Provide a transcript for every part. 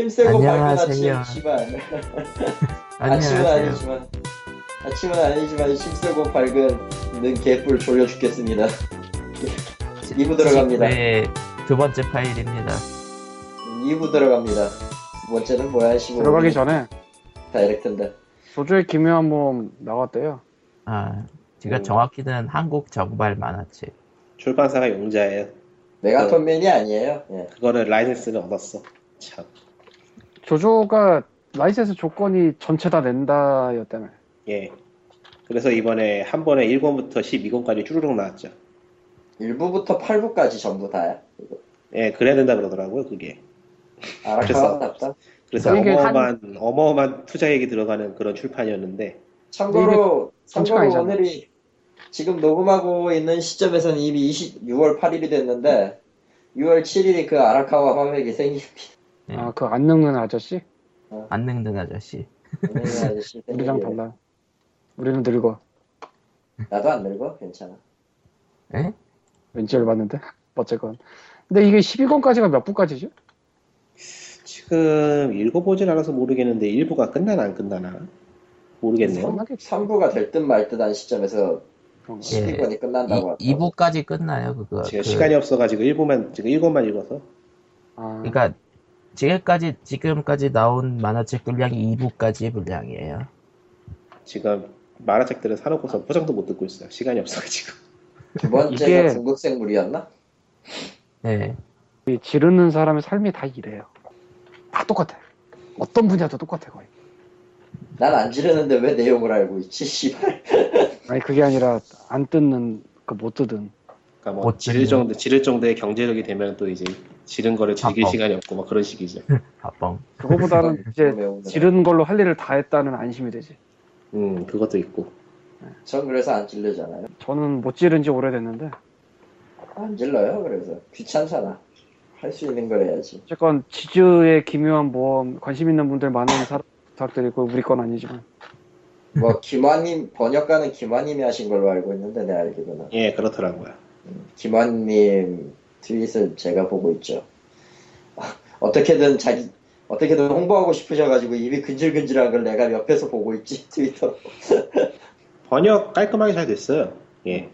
힘세고 밝은 안녕하세요. 아침 씨발 아침은. 아니지만 아침은 아니지만 힘세고 밝은 는 개뿔 졸려 죽겠습니다 2부 들어갑니다 네, 두 번째 파일입니다. 2부 들어갑니다 두 번째는 뭐야 15 들어가기 전에 다이렉트인데 조조의 기묘한 모험 나왔대요. 아, 제가 음. 정확히는 한국 정발 만화책. 출판사가 용자예요. 메가톤맨이 아니에요 예. 그거를 라이센스를 얻었어. 참. 조조가 라이센스 조건이 전체 다 낸다였다며. 예. 그래서 이번에 한 번에 1권부터 12권까지 쭈루룩 나왔죠. 1부부터 8부까지 전부 다야. 예, 그래야 된다 그러더라고요, 그게. 아라키가 그래서- 이게 한- 어마어마한, 어마어마한 투자액이 들어가는 그런 출판이었는데, 참고로 참고로 아니잖아. 오늘이 지금 녹음하고 있는 시점에서는 이미 20, 6월 8일이 됐는데 6월 7일이 그 아라카와 화맥이 생깁니다. 네. 아, 그 안 늙는 아저씨? 안 늙는 아저씨. 아저씨 우리랑. 달라. 우리는 늙어. 나도 안 늙어 괜찮아. 에? 왠지 열받는데? 어쨌건. 근데 이게 12권까지가 몇 부까지죠? 지금 읽어보진 않아서 모르겠는데, 1부가 끝나나 안 끝나나? 모르겠네요. 끝나겠지. 3부가 될 듯 말 듯한 시점에서 그런가. 예. 12권이 끝난다고 이, 하더라고. 2부까지 끝나요, 그거. 지금 그- 시간이 없어가지고 1부만, 지금 1권만 읽어서. 아, 그러니까 지금까지 지금까지 나온 만화책 분량이 2부까지의 분량이에요. 지금 만화책들을 사놓고서 포장도 못 듣고 있어요. 시간이 없어가지고. 두 번째가 이게- 중국생물이었나? 네. 이 지르는 사람의 삶이 다 이래요. 다 똑같아. 어떤 분야도 똑같아, 거의. 난 안 지르는데 왜 내용을 알고 있지? 씨발. 아니, 그게 아니라 안 뜯는, 그 못 뜯은. 그러니까 뭐, 못 지를. 정도, 지를 정도의 경제력이 되면 또 이제, 지른 거를 즐길 아빠. 시간이 없고, 막 그런 식이죠. 밥뻥. 그거보다는 이제. 지른 걸로 할 일을 다 했다는 안심이 되지. 음, 그것도 있고. 전 그래서 안 질르잖아요. 저는 못 지른 지 오래됐는데. 안 질러요. 그래서 귀찮잖아. 할 수 있는 걸 해야지. 어쨌건 지즈의 기묘한 모험 관심 있는 분들 많은 사람 부탁드리고 우리 건 아니지만 뭐 김환님 번역가는 김환님이 하신 걸로 알고 있는데 내 알기로는. 예, 그렇더라고요. 김환님 트윗을 제가 보고 있죠. 아, 어떻게든 자기 어떻게든 홍보하고 싶으셔가지고 입이 근질근질한 걸 내가 옆에서 보고 있지 트위터. 번역 깔끔하게 잘 됐어요. 예.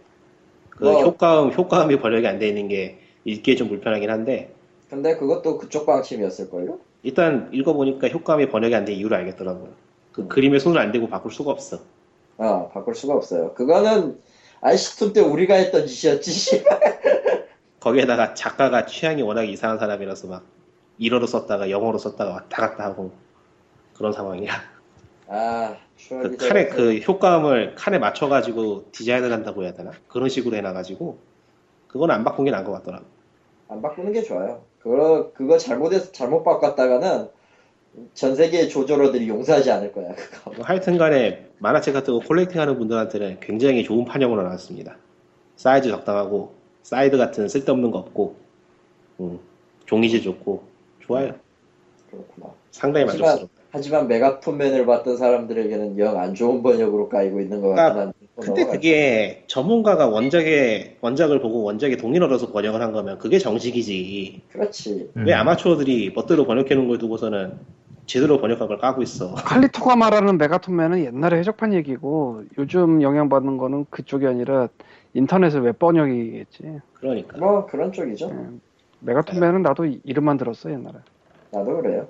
그 뭐- 효과음, 효과음이 번역이 안 돼 있는 게 읽기에 좀 불편하긴 한데, 근데 그것도 그쪽 방침이었을 걸요? 일단 읽어보니까 효과음이 번역이 안 된 이유를 알겠더라고요. 그 음. 그림에 손을 안 대고 바꿀 수가 없어. 아 바꿀 수가 없어요. 그거는 아이시툰 때 우리가 했던 짓이었지. 거기에다가 작가가 취향이 워낙 이상한 사람이라서 막 일어로 썼다가 영어로 썼다가 왔다 갔다 하고 그런 상황이야. 아 그 칸에 그 효과음을 칸에 맞춰가지고 디자인을 한다고 해야 되나? 그런 식으로 해놔가지고 그건 안 바꾼 게 나은 것 같더라. 안 바꾸는 게 좋아요. 그거 그거 잘못해서 잘못 바꿨다가는 전 세계의 조조러들이 용서하지 않을 거야. 그거. 뭐 하여튼간에 만화책 같은 거 collecting하는 분들한테는 굉장히 좋은 판형으로 나왔습니다. 사이즈 적당하고 사이드 같은 쓸데없는 거 없고 음, 종이질 좋고 좋아요. 그렇구나. 상당히 하지만- 만족스럽다. 하지만 메가톤맨을 봤던 사람들에게는 영 안 좋은 번역으로 까이고 있는 것 그러니까 같긴 한데. 근데 그게 전문가가 원작의 원작을 보고 원작의 동의를 얻어서 번역을 한 거면 그게 정식이지. 그렇지. 음. 왜 아마추어들이 멋대로 번역해 놓은 걸 두고서는 제대로 번역한 걸 까고 있어. 칼리토가 말하는 메가톤맨은 옛날에 해적판 얘기고 요즘 영향받는 거는 그쪽이 아니라 인터넷의 웹 번역이겠지 그러니까. 뭐 그런 쪽이죠. 메가톤맨은 나도 이- 이름만 들었어 옛날에 나도 그래요.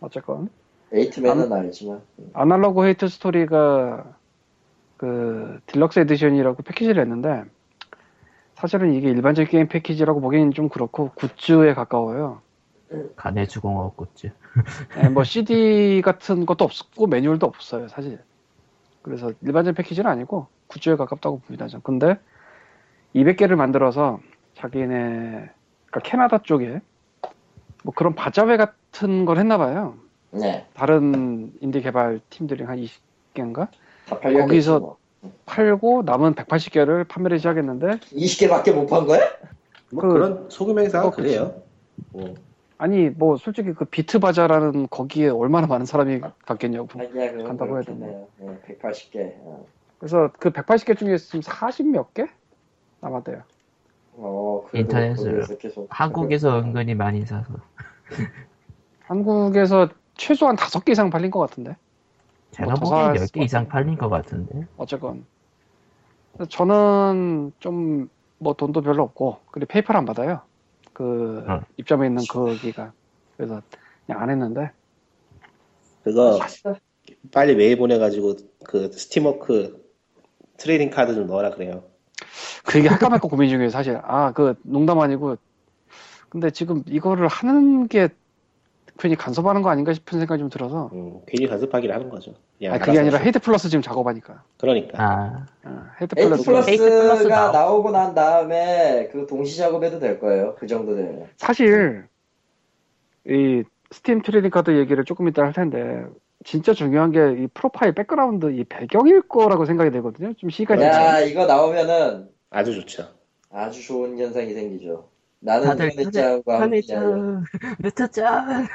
어쨌건 에이트맨은 알지만. Analogue Hate Story가 그 deluxe edition이라고 패키지를 냈는데 사실은 이게 일반적인 게임 패키지라고 보기엔 좀 그렇고 굿즈에 가까워요. 가내수공업 굿즈. 예, 뭐 CD 같은 것도 없고 매뉴얼도 없어요 사실. 그래서 일반적인 패키지는 아니고 굿즈에 가깝다고 봅니다. 전. 근데 200개를 만들어서 자기네 그러니까 캐나다 쪽에 뭐 그런 바자회 같은 걸 했나 봐요. 네. 다른 인디 개발 팀들이 한 20개인가 다 팔렸겠지. 거기서- 뭐. 팔고 남은 180개를 판매를 시작했는데 20개밖에 못 판 거야? 뭐 그- 그런 소금 행사가 어. 그래요. 어. 아니 뭐 솔직히 그 비트 바자라는 거기에 얼마나 많은 사람이 갔겠냐고. 아니야, 간다고 해야. 네, 180개. 어. 그래서 그 180개 중에 지금 40몇 개 남았대요. 어, 인터넷으로. 한국에서 은근히 많이 사서. 한국에서 최소한 다섯 개 이상 팔린 것 같은데. 제가 더 보기엔 살 10개 것 이상 같은데. 팔린 것 같은데. 어쨌건. 저는 좀 뭐 돈도 별로 없고, 그리고 페이팔 안 받아요. 그 어. 입점에 있는 거기가. 그래서 그냥 안 했는데. 그거 빨리 메일 보내가지고 그 Steamwork trading 카드 좀 넣어라 그래요. 그 얘기 할까 말까 고민 중이에요, 사실. 아, 그 농담 아니고. 근데 지금 이거를 하는 게 괜히 간섭하는 거 아닌가 싶은 생각이 좀 들어서. 음, 괜히 간섭하기를 하는 거죠. 아니, 그게 아니라. Hate Plus 지금 작업하니까. 그러니까 아, 어, Hate Hate Plus. 나오- 나오고 난 다음에 그 동시 작업해도 될 거예요. 그 정도 되면. 사실 이 Steam trading 카드 얘기를 조금 이따 할 텐데 진짜 중요한 게 이 profile background 이 배경일 거라고 생각이 되거든요. 좀 시간이 야 이거 나오면은 아주 좋죠. 아주 좋은 현상이 생기죠. 나는 다들 편의점, 루트짱.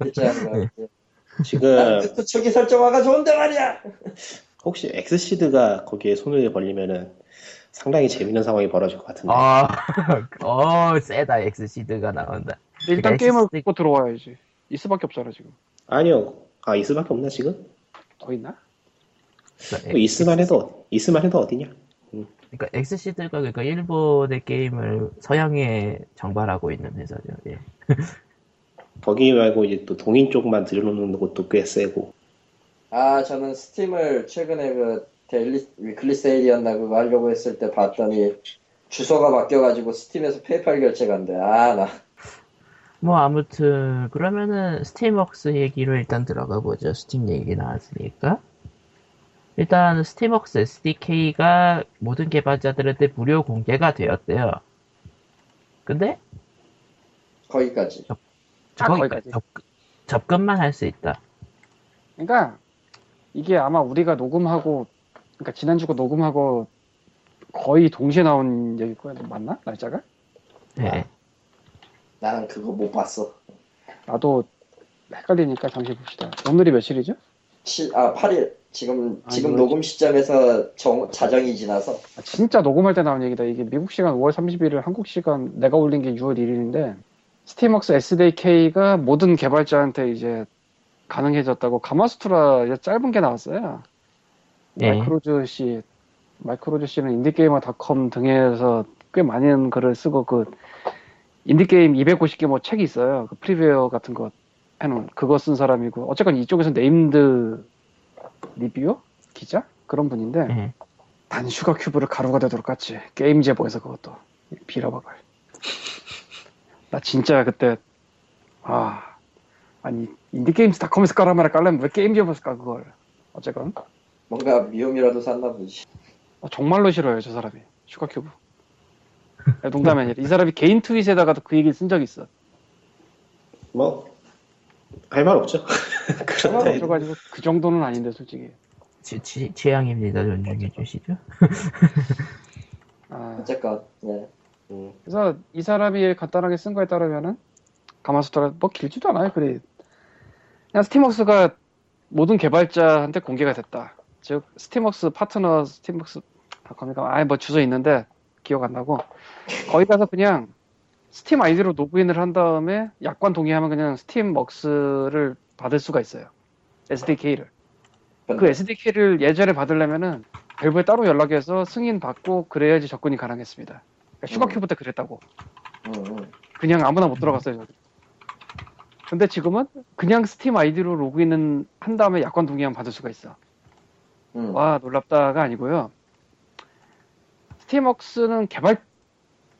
현대짱과 함께. 지금 나는 그 초기 설정화가 좋은데 말이야. 혹시 XSEED가 거기에 손을 벌리면은 상당히 재밌는 상황이 벌어질 것 같은데. 아, 어, 세다, 엑스시드가 나온다. 일단 그러니까 게임을 SSD 갖고 들어와야지. 이 수밖에 없잖아 지금. 아니요. 아 있을밖에 없나 지금? 더 있나? 뭐 있을만 해도 있을만 해도 어디냐? 그러니까 엑스시드가 그러니까 일본의 게임을 서양에 정발하고 있는 회사죠. 예. 거기 말고 이제 또 동인 쪽만 들여놓는 것도 꽤 세고. 아 저는 Steam을 최근에 그 daily weekly 세일이었나 그거 하려고 했을 때 봤더니 주소가 바뀌어가지고 Steam에서 PayPal 결제가 안 돼. 아 나. 뭐 아무튼 그러면은 Steamworks 얘기로 일단 들어가 보죠. 스팀 얘기 나왔으니까. 일단 Steamworks SDK가 모든 개발자들한테 무료 공개가 되었대요. 근데 거기까지. 딱 거기까지 거기까지. 접, 접근만 할 수 있다. 그러니까 이게 아마 우리가 녹음하고 그러니까 지난주가 녹음하고 거의 동시에 나온 얘기일 거야. 맞나? 날짜가? 네. 나는 그거 못 봤어. 나도 헷갈리니까 잠시 봅시다. 오늘이 며칠이죠? 7, 아 8일. 지금 아, 지금 이거- 녹음 시점에서 정, 자정이 지나서 아, 진짜 녹음할 때 나온 얘기다. 이게 미국 시간 5월 31일, 한국 시간 내가 올린 게 6월 1일인데 Steamworks SDK가 모든 개발자한테 이제 가능해졌다고 Gamasutra 짧은 게 나왔어요. 네. Mike Rose 씨, Mike Rose 씨는 IndieGamer 닷컴 등에서 꽤 많은 글을 쓰고 그 indie game 250개 뭐 책이 있어요. 그 previewer 같은 거 해놓은 그거 쓴 사람이고 어쨌건 이쪽에서 named reviewer 기자 그런 분인데 네. 단 Sugar Cube를 가루가 되도록 깠지. Gamezebo에서 그것도 빌어먹을. 나 진짜 그때 아 아니 IndieGames닷컴에서 깔아마라 깔려면 왜 Gamezebo에서 까 그걸. 어쨌건 뭔가 미움이라도 샀나 보지. 어, 정말로 싫어요 저 사람이 Sugar Cube. 야, 농담이 아니라 이 사람이 개인 트윗에다가도 그 얘기 쓴적 있어. 뭐 할 말 없죠. 그렇다. 그래가지고 그 정도는 아닌데 솔직히. 취, 취, 취향입니다. 존중해 주시죠. 아, 어쨌건 예. 음, 그래서 이 사람이 간단하게 쓴 거에 따르면은 Gamasutra 뭐 길지도 않아요. 그래 그냥 Steamworks가 모든 개발자한테 공개가 됐다. 즉 Steamworks 파트너 Steamworks 닷컴이가 아예 뭐 주소 있는데 기억 안 나고 거기 가서 그냥 스팀 아이디로 로그인을 한 다음에 약관 동의하면 그냥 Steamworks를 받을 수가 있어요. SDK를. 그 SDK를 예전에 받으려면은 Valve에 따로 연락해서 승인 받고 그래야지 접근이 가능했습니다. 그러니까 Sugar Cube 때 그랬다고. 음, 음. 그냥 아무나 못 들어갔어요. 저기. 근데 지금은 그냥 스팀 아이디로 로그인은 한 다음에 약관 동의하면 받을 수가 있어. 음. 와 놀랍다가 아니고요. Steamworks는 개발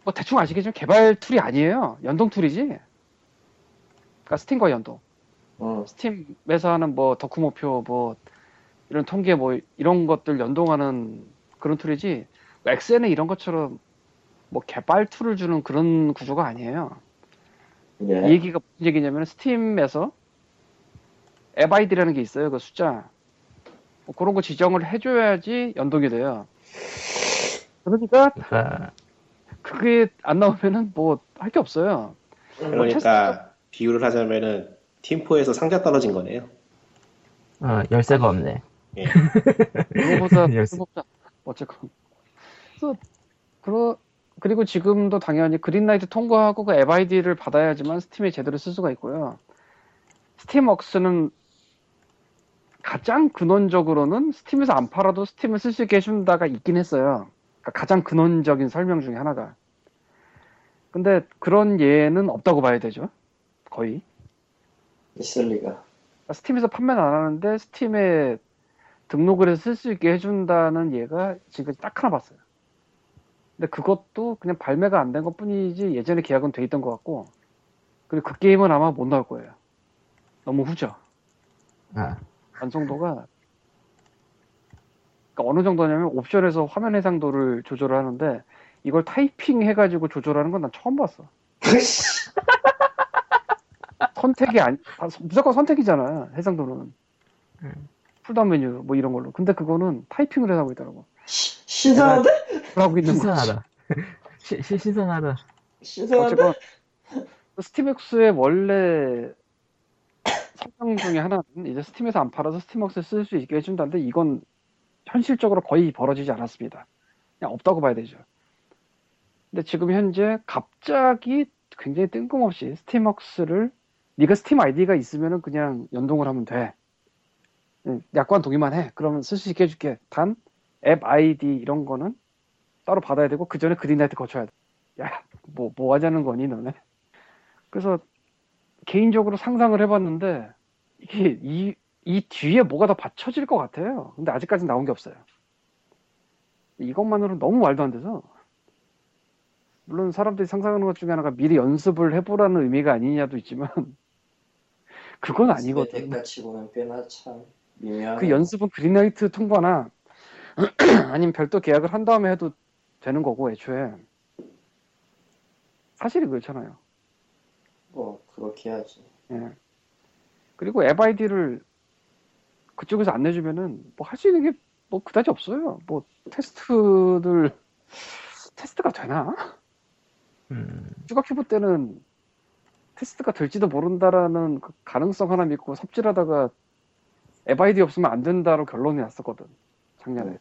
뭐 대충 아시겠지만 개발 tool이 아니에요. 연동 tool이지. 그러니까 Steam과 연동. 음. Steam에서 하는 뭐 덕후 목표 뭐 이런 통계 뭐 이런 것들 연동하는 그런 tool이지 뭐 Excel에 이런 것처럼 뭐 개발 tool을 주는 그런 구조가 아니에요. 이 예. 얘기가 무슨 얘기냐면 Steam에서 앱 아이디라는 게 있어요. 그 숫자 뭐 그런 거 지정을 해줘야지 연동이 돼요. 그러니까 그러니까 그게 안 나오면은 뭐 할 게 없어요. 그러니까 비유를 하자면은 팀포에서 상자 떨어진 거네요. 어, 열쇠가 없네. 그거보다 열쇠. 무섭다. 어쨌건. 그래서 그러, 그리고 지금도 당연히 Greenlight 통과하고 그 앱 아이디를 받아야지만 Steam에 제대로 쓸 수가 있고요. Steamworks는 가장 근원적으로는 Steam에서 안 팔아도 Steam을 쓸 수 있게 해준다가 있긴 했어요. 그러니까 가장 근원적인 설명 중에 하나가. 근데 그런 예는 없다고 봐야 되죠. 거의. 있을 리가. 그러니까 스팀에서 판매는 안 하는데 스팀에 등록을 해서 쓸 수 있게 해준다는 예가 지금 딱 하나 봤어요. 근데 그것도 그냥 발매가 안 된 것 뿐이지 예전에 계약은 돼 있던 것 같고 그리고 그 게임은 아마 못 나올 거예요. 너무 후져. 아, 완성도가 그러니까 어느 정도냐면 옵션에서 화면 해상도를 조절을 하는데 이걸 타이핑 해가지고 조절하는 건 난 처음 봤어. 선택이 아니 아, 무조건 선택이잖아 해상도는 음. pull-down 메뉴 뭐 이런 걸로. 근데 그거는 타이핑을 해서 하고 있더라고. 시- 신선한데? 하고 있는 거. 신선하다. 시, 시, 신선하다. 신선한데? 어쨌건 Steamworks의 원래 성능 중에 하나는 이제 Steam에서 안 팔아서 Steamworks에 쓸 수 있게 해준다는데 이건 현실적으로 거의 벌어지지 않았습니다. 그냥 없다고 봐야 되죠. 근데 지금 현재 갑자기 굉장히 뜬금없이 Steamworks를 네가 스팀 아이디가 있으면은 그냥 연동을 하면 돼. 응, 약관 동의만 해. 그러면 쓸 수 있게 해줄게. 단 앱 아이디 이런 거는 따로 받아야 되고 그 전에 Greenlight 거쳐야 돼. 야, 뭐, 뭐 하자는 거니, 너네? 그래서, 개인적으로 상상을 해봤는데, 이게, 이, 이 뒤에 뭐가 더 받쳐질 것 같아요. 근데 아직까지 나온 게 없어요. 이것만으로는 너무 말도 안 돼서. 물론 사람들이 상상하는 것 중에 하나가 미리 연습을 해보라는 의미가 아니냐도 있지만, 그건 아니거든. 그 연습은 그린라이트 통과나, 아니면 별도 계약을 한 다음에 해도 되는 거고, 애초에. 사실이 그렇잖아요. 뭐 그렇게 해야지. 예. 그리고 앱 아이디를 그쪽에서 안 내주면은 뭐 할 수 있는 게 뭐 그다지 없어요. 뭐 테스트들 테스트가 되나? 음, Sugar Cube 때는 테스트가 될지도 모른다라는 그 가능성 하나 믿고 삽질하다가 앱 아이디 없으면 안 된다로 결론이 났었거든. 작년에.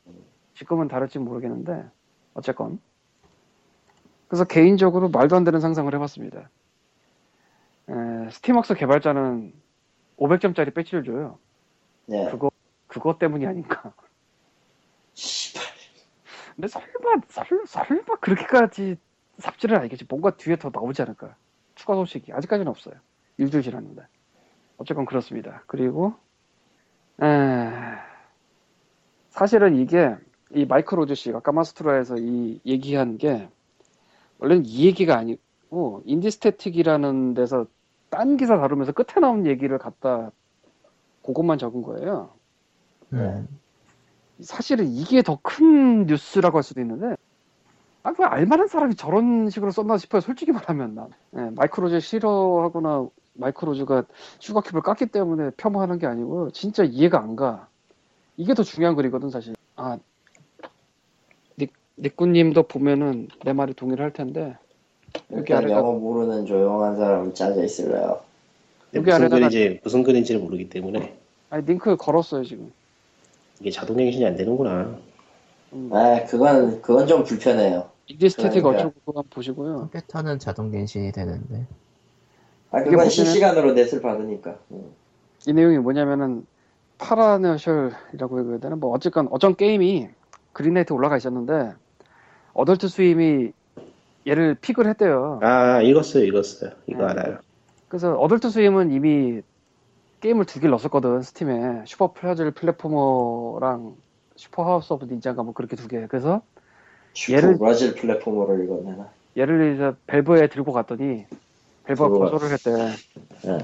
지금은 다를지 모르겠는데 어쨌건 그래서 개인적으로 말도 안 되는 상상을 해봤습니다. 에, 스팀웍스 개발자는 500점짜리 배지를 줘요. 네. 그거 그거 때문이 아닌가. 근데 설마 설, 설마 그렇게까지 삽질은 아니겠지. 뭔가 뒤에 더 나오지 않을까. 추가 소식이 아직까지는 없어요. 일주일 지났는데. 어쨌건 그렇습니다. 그리고 에, 사실은 이게 이 Mike Rose 씨가 Gamasutra에서 이 얘기한 게 원래는 이 얘기가 아니고 Indie Statik이라는 데서 딴 기사 다루면서 끝에 나온 얘기를 갖다 그것만 적은 거예요. 음. 사실은 이게 더 큰 뉴스라고 할 수도 있는데 아, 그 알만한 사람이 저런 식으로 썼나 싶어요. 솔직히 말하면 난 예, Mike Rose 싫어하거나 Mike Rose가 Sugar Cube를 깠기 때문에 폄하하는 게 아니고 진짜 이해가 안 가. 이게 더 중요한 글이거든 사실. 아 닉, 닉꾸님도 보면은 내 말에 동의를 할 텐데 여기 일단 아래가- 영어 모르는 조용한 사람이 짜져 있을래요. 여기 무슨 아래다가- 글인지 무슨 글인지를 모르기 때문에 아니 링크 걸었어요 지금. 이게 자동 갱신이 안 되는구나. 음, 아 그건 그건 좀 불편해요. Indie Statik 그러니까. 어쩌고 한번 보시고요. 컴퓨터는 자동 갱신이 되는데. 아 그건 뭐냐면- 실시간으로 넷을 받으니까. 음. 이 내용이 뭐냐면은 Paranautical이라고 해야 되나 뭐 어쨌건 어떤 게임이 Greenlight 올라가 있었는데 Adult Swim이 얘를 pick을 했대요. 아 읽었어요 읽었어요. 이거 네. 알아요. 그래서 Adult Swim은 이미 게임을 두 개를 넣었었거든 Steam에 Super Puzzle Platformer랑 Super House of Ninja가 뭐 그렇게 두 개. 그래서 얘를- 브라질 플랫폼으로 읽었네나. 얘를 이제 Valve에 들고 갔더니 들고 거절을 했대. 예.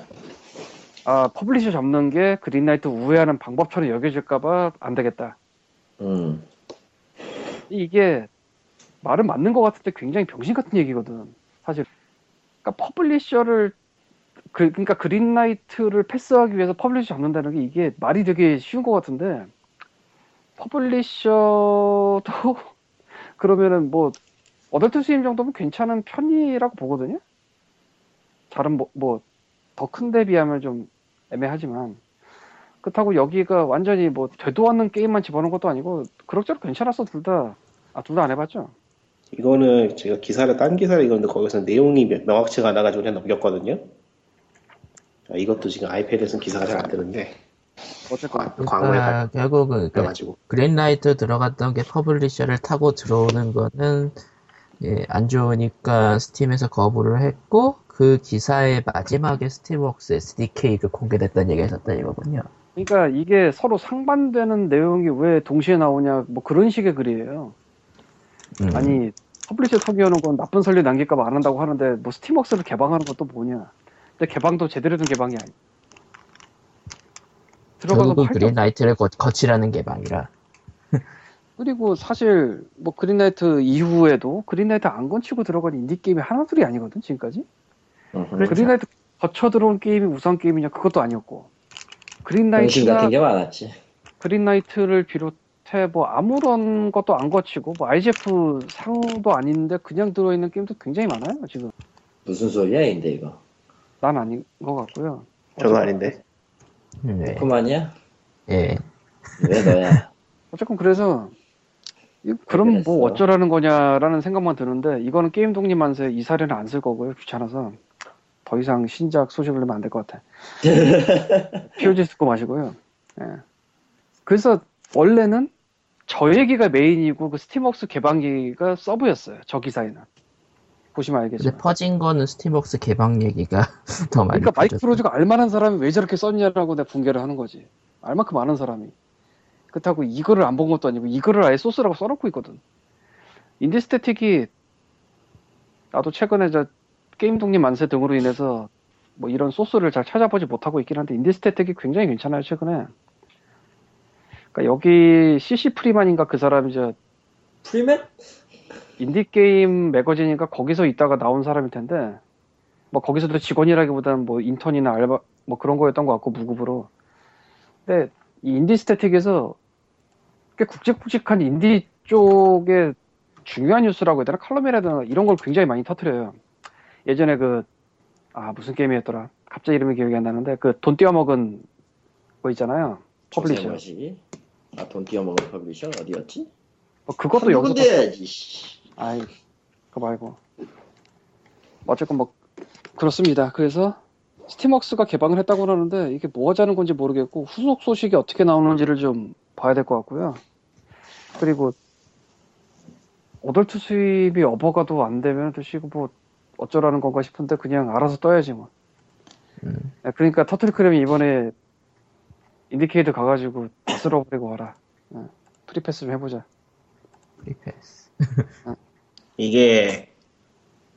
아 publisher 잡는 게 Greenlight 우회하는 방법처럼 여겨질까봐 안 되겠다. 음. 이게 말은 맞는 것 같은데 굉장히 병신 같은 얘기거든 사실 그러니까 publisher를 그, 그러니까 Greenlight를 패스하기 위해서 publisher 잡는다는 게 이게 말이 되게 쉬운 것 같은데 publisher도 그러면은 뭐 Adult Swim 정도면 괜찮은 편이라고 보거든요 잘은 뭐 더 큰데 비하면 좀 애매하지만 그렇다고 여기가 완전히 뭐 되도 않는 게임만 집어넣은 것도 아니고 그럭저럭 괜찮았어 둘 다. 아 둘 다 안 해봤죠? 이거는 제가 기사를 딴 기사를 읽었는데 거기서 내용이 명- 명확치가 않아가지고 그냥 넘겼거든요. 아, 이것도 지금 iPad에서는 기사가 잘 안 뜨는데 어쨌건 광- 광고에 아, 결국은 그 가지고 Greenlight 들어갔던 게 publisher를 타고 들어오는 거는 예, 안 좋으니까 Steam에서 거부를 했고 그 기사의 마지막에 Steamworks SDK가 공개됐다는 얘기가 있었다 이거군요. 그러니까 이게 서로 상반되는 내용이 왜 동시에 나오냐 뭐 그런 식의 글이에요. 음. 아니 publisher 타고 오는 건 나쁜 선례 남길까봐 안 한다고 하는데 뭐 Steamworks를 개방하는 것도 뭐냐. 근데 개방도 제대로 된 개방이 아니. 들어가서 결국은 팔 Greenlight를 거, 거치라는 개방이라. 그리고 사실 뭐 그린라이트 이후에도 그린라이트 안 건치고 들어간 인디 게임이 하나 둘이 아니거든 지금까지. 음흠. 그린라이트 거쳐 들어온 게임이 우선 게임이냐 그것도 아니었고. 병신 그린라이트가 같은 게 많았지. 그린라이트를 비롯해 뭐 아무런 것도 안 거치고 뭐 IGF 상도 아닌데 그냥 들어있는 게임도 굉장히 많아요 지금. 무슨 소리야, 근데 이거. 난 아닌 것 같고요. 저도 아닌데 네. 그만이야? 예. 왜 너야? 어쨌건 그래서 이- 그럼. 뭐 어쩌라는 거냐라는 생각만 드는데 이거는 게임 독립 만세 이 사례는 안 쓸 거고요 귀찮아서 더 이상 신작 소식을 내면 안 될 것 같아. POG 듣고 마시고요. 예. 그래서 원래는 저 얘기가 메인이고 그 Steamworks 개방 얘기가 서브였어요. 저 기사에는 보시면 이제 알겠지만. 퍼진 거는 Steamworks 개방 얘기가 더 많이 그러니까 퍼졌어. Mike Rose가 알만한 사람이 왜 저렇게 썼냐라고 내가 분개를 하는 거지. 알만큼 아는 사람이. 그렇다고 이거를 안 본 것도 아니고 이거를 아예 소스라고 써놓고 있거든. IndieStatik이 나도 최근에 저 게임 독립 만세 등으로 인해서 뭐 이런 소스를 잘 찾아보지 못하고 있긴 한데 IndieStatik이 굉장히 괜찮아요 최근에. 그러니까 여기 CC 프리만인가 그 사람이 저 프리맨? Indie Game Magazine인가 거기서 있다가 나온 사람일 텐데 뭐 거기서도 직원이라기보다는 뭐 인턴이나 알바 뭐 그런 거였던 것 같고 무급으로 근데 이 IndieStatik에서 꽤 굵직굵직한 인디 쪽에 중요한 뉴스라고 해야 되나 칼럼이라 해야 되나 이런 걸 굉장히 많이 터트려요 예전에 그 아 무슨 게임이었더라 갑자기 이름이 기억이 안 나는데 그 돈 띄어먹은 거 있잖아요 publisher 조세머시. 아, 돈 띄어먹은 publisher? 어디였지? 뭐 그것도 여기서. 씨. 아이, 그거 말고. 어쨌건 뭐, 그렇습니다. 그래서, Steamworks가 개방을 했다고 하는데, 이게 뭐 하자는 건지 모르겠고, 후속 소식이 어떻게 나오는지를 좀 봐야 될 것 같고요. 그리고, Adult Swim이 어버가도 안 되면 드시고 뭐, 어쩌라는 건가 싶은데, 그냥 알아서 떠야지 뭐. 음. 야, 그러니까 Turtle Cream이 이번에, IndieCade 가가지고, 다 쓸어버리고 와라. 어, free pass 좀 해보자. free pass. 이게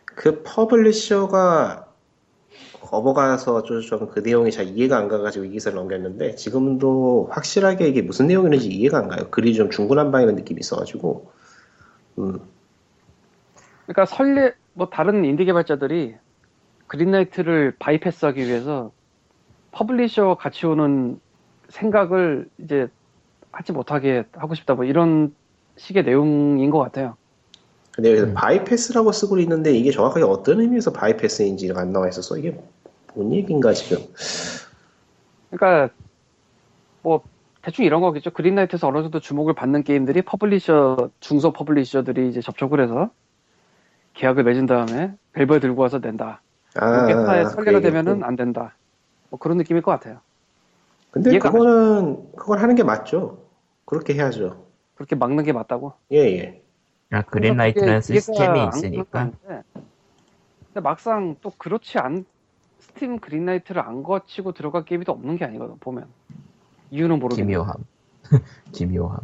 그 publisher가 업어가서 좀그 내용이 잘 이해가 안 가가지고 이 기사를 넘겼는데 지금도 확실하게 이게 무슨 내용이는지 이해가 안 가요. 글이 좀 중구난방이는 느낌이 있어가지고 음, 그러니까 설레 뭐 다른 인디 개발자들이 Greenlight를 bypass하기 위해서 publisher 같이 오는 생각을 이제 하지 못하게 하고 싶다 뭐 이런 식의 내용인 것 같아요. 근데 여기서 음. bypass라고 쓰고 있는데 이게 정확하게 어떤 의미에서 bypass인지가 안 나와 있어서 이게 뭔 얘기인가 지금 그러니까 뭐 대충 이런 거겠죠. Greenlight에서 어느 정도 주목을 받는 게임들이 publisher 중소 publisher들이 이제 접촉을 해서 계약을 맺은 다음에 Valve에 들고 와서 낸다. 아, 게타에 그 설계가. 되면은 안 된다. 뭐 그런 느낌일 것 같아요. 근데 그거는 그걸 하는 게 맞죠. 그렇게 해야죠. 그렇게 막는 게 맞다고. 예 예. 아, Greenlight라는 그게 이해가 시스템이 있으니까. 건 아닌데, 근데 막상 또 그렇지 않 Steam Greenlight를 안 거치고 들어갈 게임이 또 없는 게 아니거든 보면 이유는 모르겠네 기묘함. 기묘함.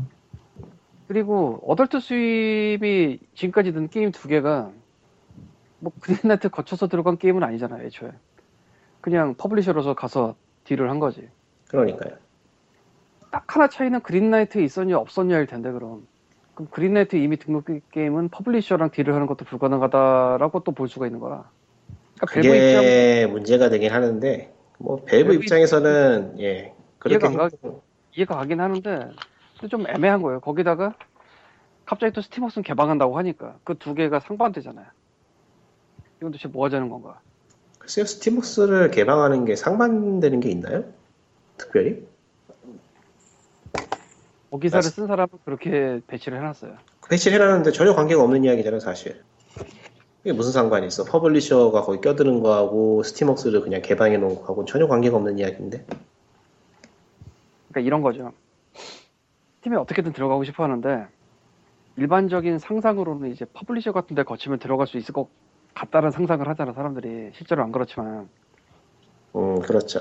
그리고 Adult Swim이 지금까지 든 게임 두 개가 뭐 Greenlight 거쳐서 들어간 게임은 아니잖아요 애초에 그냥 publisher로서 가서 deal을 한 거지 그러니까요. 딱 하나 차이는 Greenlight에 있었냐 없었냐일 텐데 그럼 그럼 Greenlight 이미 등록 게임은 publisher랑 deal을 하는 것도 불가능하다라고 또 볼 수가 있는 거라 그러니까 밸브 입장 그게 문제가 되긴 하는데 뭐 밸브 입장에서는 예 그렇게 이해가 안 했고, 이해가 가긴 하는데 좀 애매한 거예요. 거기다가 갑자기 또 Steamworks는 개방한다고 하니까 그 두 개가 상반되잖아요. 이건 도대체 뭐 하자는 건가? 글쎄요 Steamworks를 개방하는 게 상반되는 게 있나요? 특별히? 그 기사를 맞- 쓴 사람은 그렇게 배치를 해놨어요. 배치를 해놨는데 전혀 관계가 없는 이야기잖아요 사실. 이게 무슨 상관이 있어? publisher가 거기 껴드는 거하고 Steamworks를 그냥 개방해 놓은 거하고 전혀 관계가 없는 이야기인데. 그러니까 이런 거죠. Steam에 어떻게든 들어가고 싶어 하는데 일반적인 상상으로는 이제 publisher 같은 데 거치면 들어갈 수 있을 것 같다는 상상을 하잖아 사람들이 실제로 안 그렇지만 음, 그렇죠.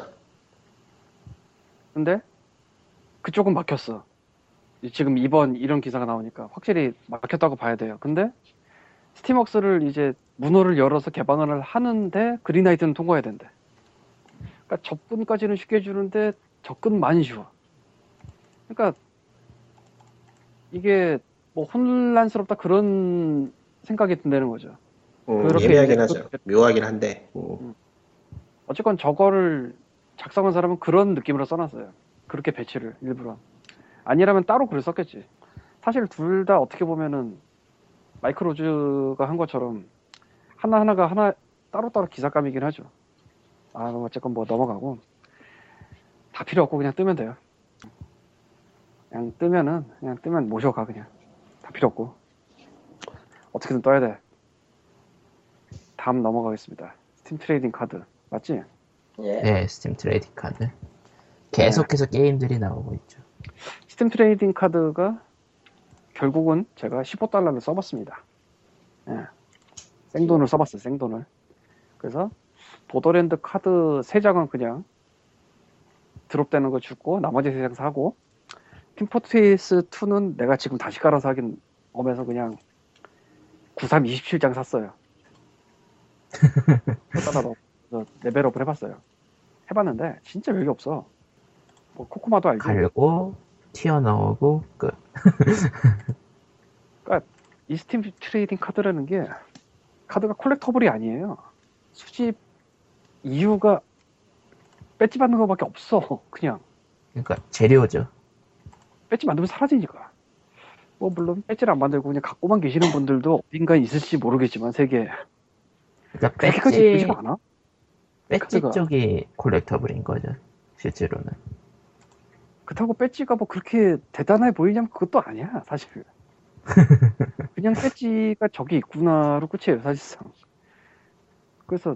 근데 그쪽은 막혔어 지금 이번 이런 기사가 나오니까 확실히 막혔다고 봐야 돼요 근데 Steamworks를 이제 문호를 열어서 개방을 하는데 Greenlight는 통과해야 된대 그러니까 접근까지는 쉽게 해주는데 접근만 쉬워 그러니까 이게 뭐 혼란스럽다 그런 생각이 든다는 거죠 음, 그렇게 예리하긴 이제 하죠. 묘하긴 한데. 음, 어쨌건 저거를 작성한 사람은 그런 느낌으로 써놨어요. 그렇게 배치를 일부러. 아니라면 따로 글을 썼겠지. 사실 둘 다 어떻게 보면은 마이크로즈가 한 것처럼 하나하나가 하나 따로따로 기사감이긴 하죠. 아, 어쨌건 뭐 넘어가고. 다 필요 없고 그냥 뜨면 돼요. 그냥 뜨면은, 그냥 뜨면 모셔가, 그냥. 다 필요 없고. 어떻게든 떠야 돼. 다음 넘어가겠습니다. Steam trading card. 맞지? 예. 네, Steam trading card. 계속해서 게임들이 나오고 있죠. Steam trading card가 결국은 제가 15달러를 써봤습니다. 예. 생돈을 써봤어요, 생돈을. 그래서 보더랜드 카드 3장은 그냥 드롭되는 거 주고 나머지 3장 사고 팀포트리스 2는 내가 지금 다시 깔아서 하긴 엄해서 그냥 93 27장 샀어요. 따라 레벨업을 해봤어요. 해봤는데 진짜 별게 없어. 뭐 코코마도 알지? 갈고, 튀어나오고, 끝. 이 Steam trading card라는 게 카드가 collectible이 아니에요. 수집 이유가 배지 받는 것밖에 없어. 그냥 그러니까 재료죠. 배지 만들면 사라지니까. 뭐 물론 배지를 안 만들고 그냥 갖고만 계시는 분들도 어딘가 있을지 모르겠지만 세계 그러니까 그렇게까지 배지, 예쁘지가 않아. 배지. 쪽이 콜렉터블인 거죠. 실제로는. 그렇다고 배지가 뭐 그렇게 대단해 보이냐면 그것도 아니야 사실. 그냥 배지가 저기 있구나로 끝이에요 사실상. 그래서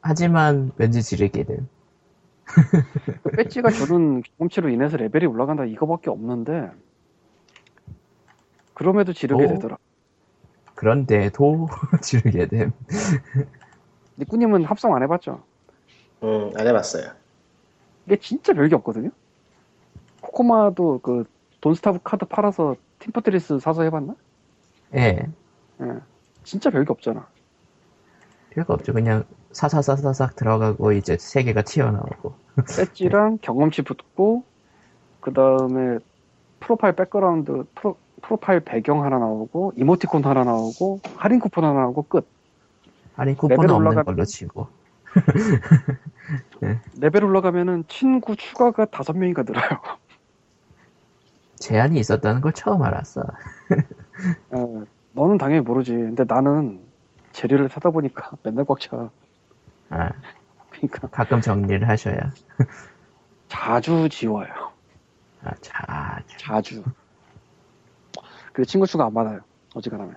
하지만 왠지 지르게 된. 그 배지가 주는 경험치로 인해서 레벨이 올라간다 이거밖에 없는데 그럼에도 지르게 오. 되더라. 그런데도 지르게 됨. 니꾸님은 합성 안 해봤죠? 음, 안 해봤어요. 이게 진짜 별게 없거든요. 코코마도 그 돈스타브 카드 팔아서 팀포트리스 사서 해봤나? 예. 예. 진짜 별게 없잖아. 별거 없죠. 그냥 사사사사삭 들어가고 이제 세 개가 튀어나오고. 배지랑 경험치 붙고 그 다음에 profile background 프로, profile 배경 하나 나오고 이모티콘 하나 나오고 할인 쿠폰 하나 나오고 끝. 할인 쿠폰은 레벨 없는 올라가- 걸로 치고. 레벨 올라가면은 친구 추가가 다섯 명이가 늘어요. 제한이 있었다는 걸 처음 알았어. 어, 너는 당연히 모르지. 근데 나는 재료를 사다 보니까 맨날 꽉 차. 아, 그러니까 가끔 정리를 하셔야. 자주 지워요. 아, 자, 자주. 그 친구 수가 안 많아요. 어지간하면.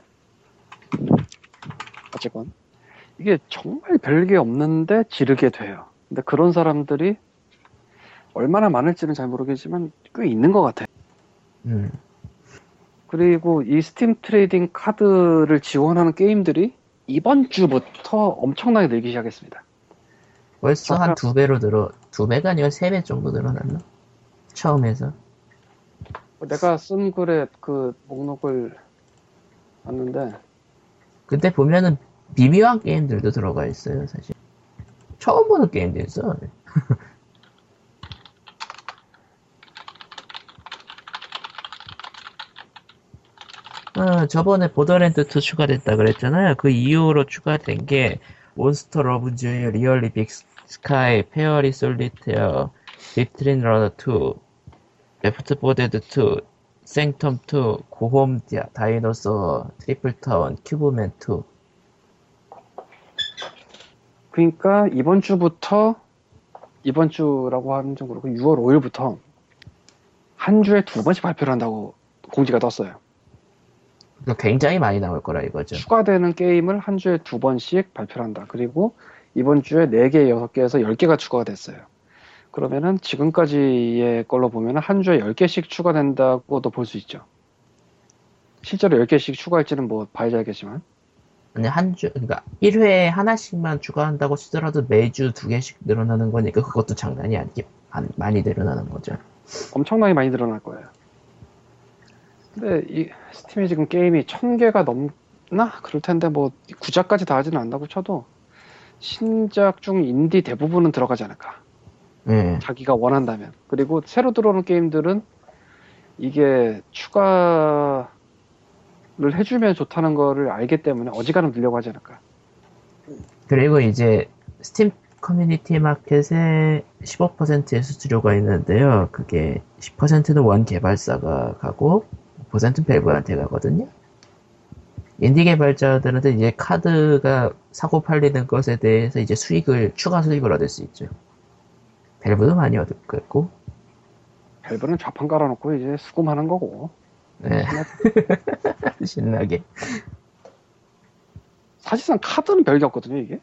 어쨌건. 이게 정말 별게 없는데 지르게 돼요. 근데 그런 사람들이 얼마나 많을지는 잘 모르겠지만 꽤 있는 것 같아요. 음, 그리고 이 Steam trading 카드를 지원하는 게임들이 이번 주부터 엄청나게 늘기 시작했습니다. 벌써 한 두 배로 늘어, 두 배가 아니라 세 배 정도 늘어났나? 처음에서. 내가 쓴 글에 그 목록을 봤는데 근데 보면은 미묘한 게임들도 들어가 있어요, 사실. 처음 보는 게임도 있어. 어, 저번에 보더랜드 2 추가됐다 그랬잖아요. 그 이후로 추가된 게 Monster Loves, Really Big Sky, Faerie Solitaire, Bit.Trip Runner 2, Left 4 Dead 2, Sanctum 2, Go Home Di- Dinosaur, Triple Town, Cubemen 2. 그러니까 이번 주부터 이번 주라고 하는 좀 그렇고 6월 5일부터 한 주에 두 번씩 발표를 한다고 공지가 떴어요. 그러니까 굉장히 많이 나올 거라 이거죠. 추가되는 게임을 한 주에 두 번씩 발표를 한다. 그리고 이번 주에 4개, 6개에서 10개가 추가가 됐어요. 그러면은 지금까지의 걸로 보면은 한 주에 10개씩 추가된다고도 볼 수 있죠. 실제로 10개씩 추가할지는 뭐 봐야지 알겠지만. 근데 한 주, 그러니까 1회에 하나씩만 추가한다고 치더라도 매주 두 개씩 늘어나는 거니까 그것도 장난이 아니게 안- 많이 늘어나는 거죠. 엄청나게 많이 늘어날 거예요. 근데 이 스팀에 지금 게임이 1000개가 넘나? 그럴 텐데 뭐 구작까지 다 하지는 않는다고 쳐도 신작 중 인디 대부분은 들어가지 않을까. 예. 자기가 원한다면. 그리고 새로 들어오는 게임들은 이게 추가를 해주면 좋다는 거를 알기 때문에 어지간하면 늘려고 하지 않을까. 그리고 이제 스팀 community market에 15%의 수수료가 있는데요. 그게 10%는 원 개발사가 가고 5%는 Valve한테 가거든요. 인디 개발자들한테 이제 카드가 사고 팔리는 것에 대해서 이제 수익을 추가 수익을 얻을 수 있죠. Valve도 많이 얻겠고, Valve는 좌판 깔아놓고 이제 수금하는 거고. 네. 신나게. 사실상 카드는 별게 없거든요, 이게.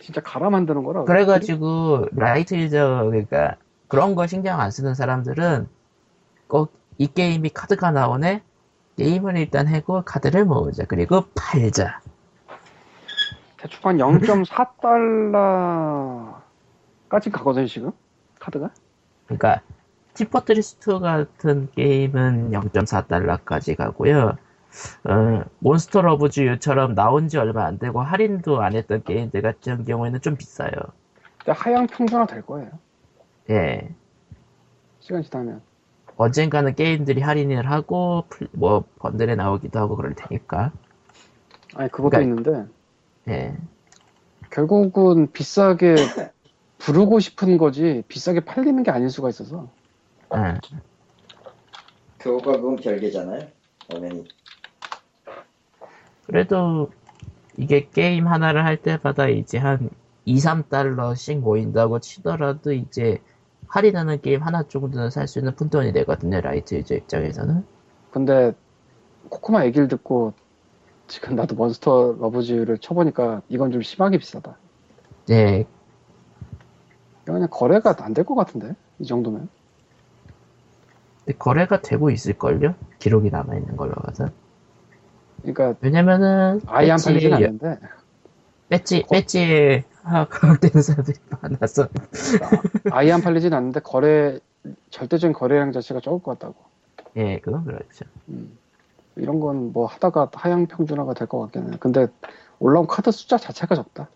진짜 갈아 만드는 거라. 그래가지고 light user 그러니까 그런 거 신경 안 쓰는 사람들은 꼭 이 게임이 카드가 나오네 게임을 일단 하고 카드를 모으자 그리고 팔자 대충 한 0.4달러까지 가거든요, 지금. 카드가. 그러니까 Team Fortress 2 같은 게임은 0.4달러까지 가고요 어, 몬스터 러브즈유처럼 나온 지 얼마 안 되고 할인도 안 했던 게임들 같은 경우에는 좀 비싸요 하향 평준화 될 거예요. 예 시간 지나면. 언젠가는 게임들이 할인을 하고 플- 뭐 번들에 나오기도 하고 그럴 테니까 아니, 그것도 그러니까- 있는데. 예 결국은 비싸게 부르고 싶은 거지 비싸게 팔리는 게 아닐 수가 있어서 예. 그거가 그건 별개잖아요. 당연히. 그래도 이게 게임 하나를 할 때마다 이제 한 2, 3달러씩 모인다고 치더라도 이제 할인하는 게임 하나 정도는 살 수 있는 푼돈이 되거든요, light user 입장에서는. 근데 코코마 얘기를 듣고 지금 나도 Monster Loves를 쳐보니까 이건 좀 심하게 비싸다 예, 이거 그냥 거래가 안 될 것 같은데 이 정도면 근데 거래가 되고 있을걸요? 기록이 남아있는 걸로 봐서. 그러니까 왜냐면은, 아예 안 팔리진 않는데 배지, 배지 에 가격되는 사람들이 많아서. 아예 안 팔리진 않는데 거래 절대적인 거래량 자체가 적을 것 같다고 예, 그건 그렇죠. 음. 이런 건 뭐 하다가 하향 평준화가 될 것 같긴 해 근데 올라온 카드 숫자 자체가 적다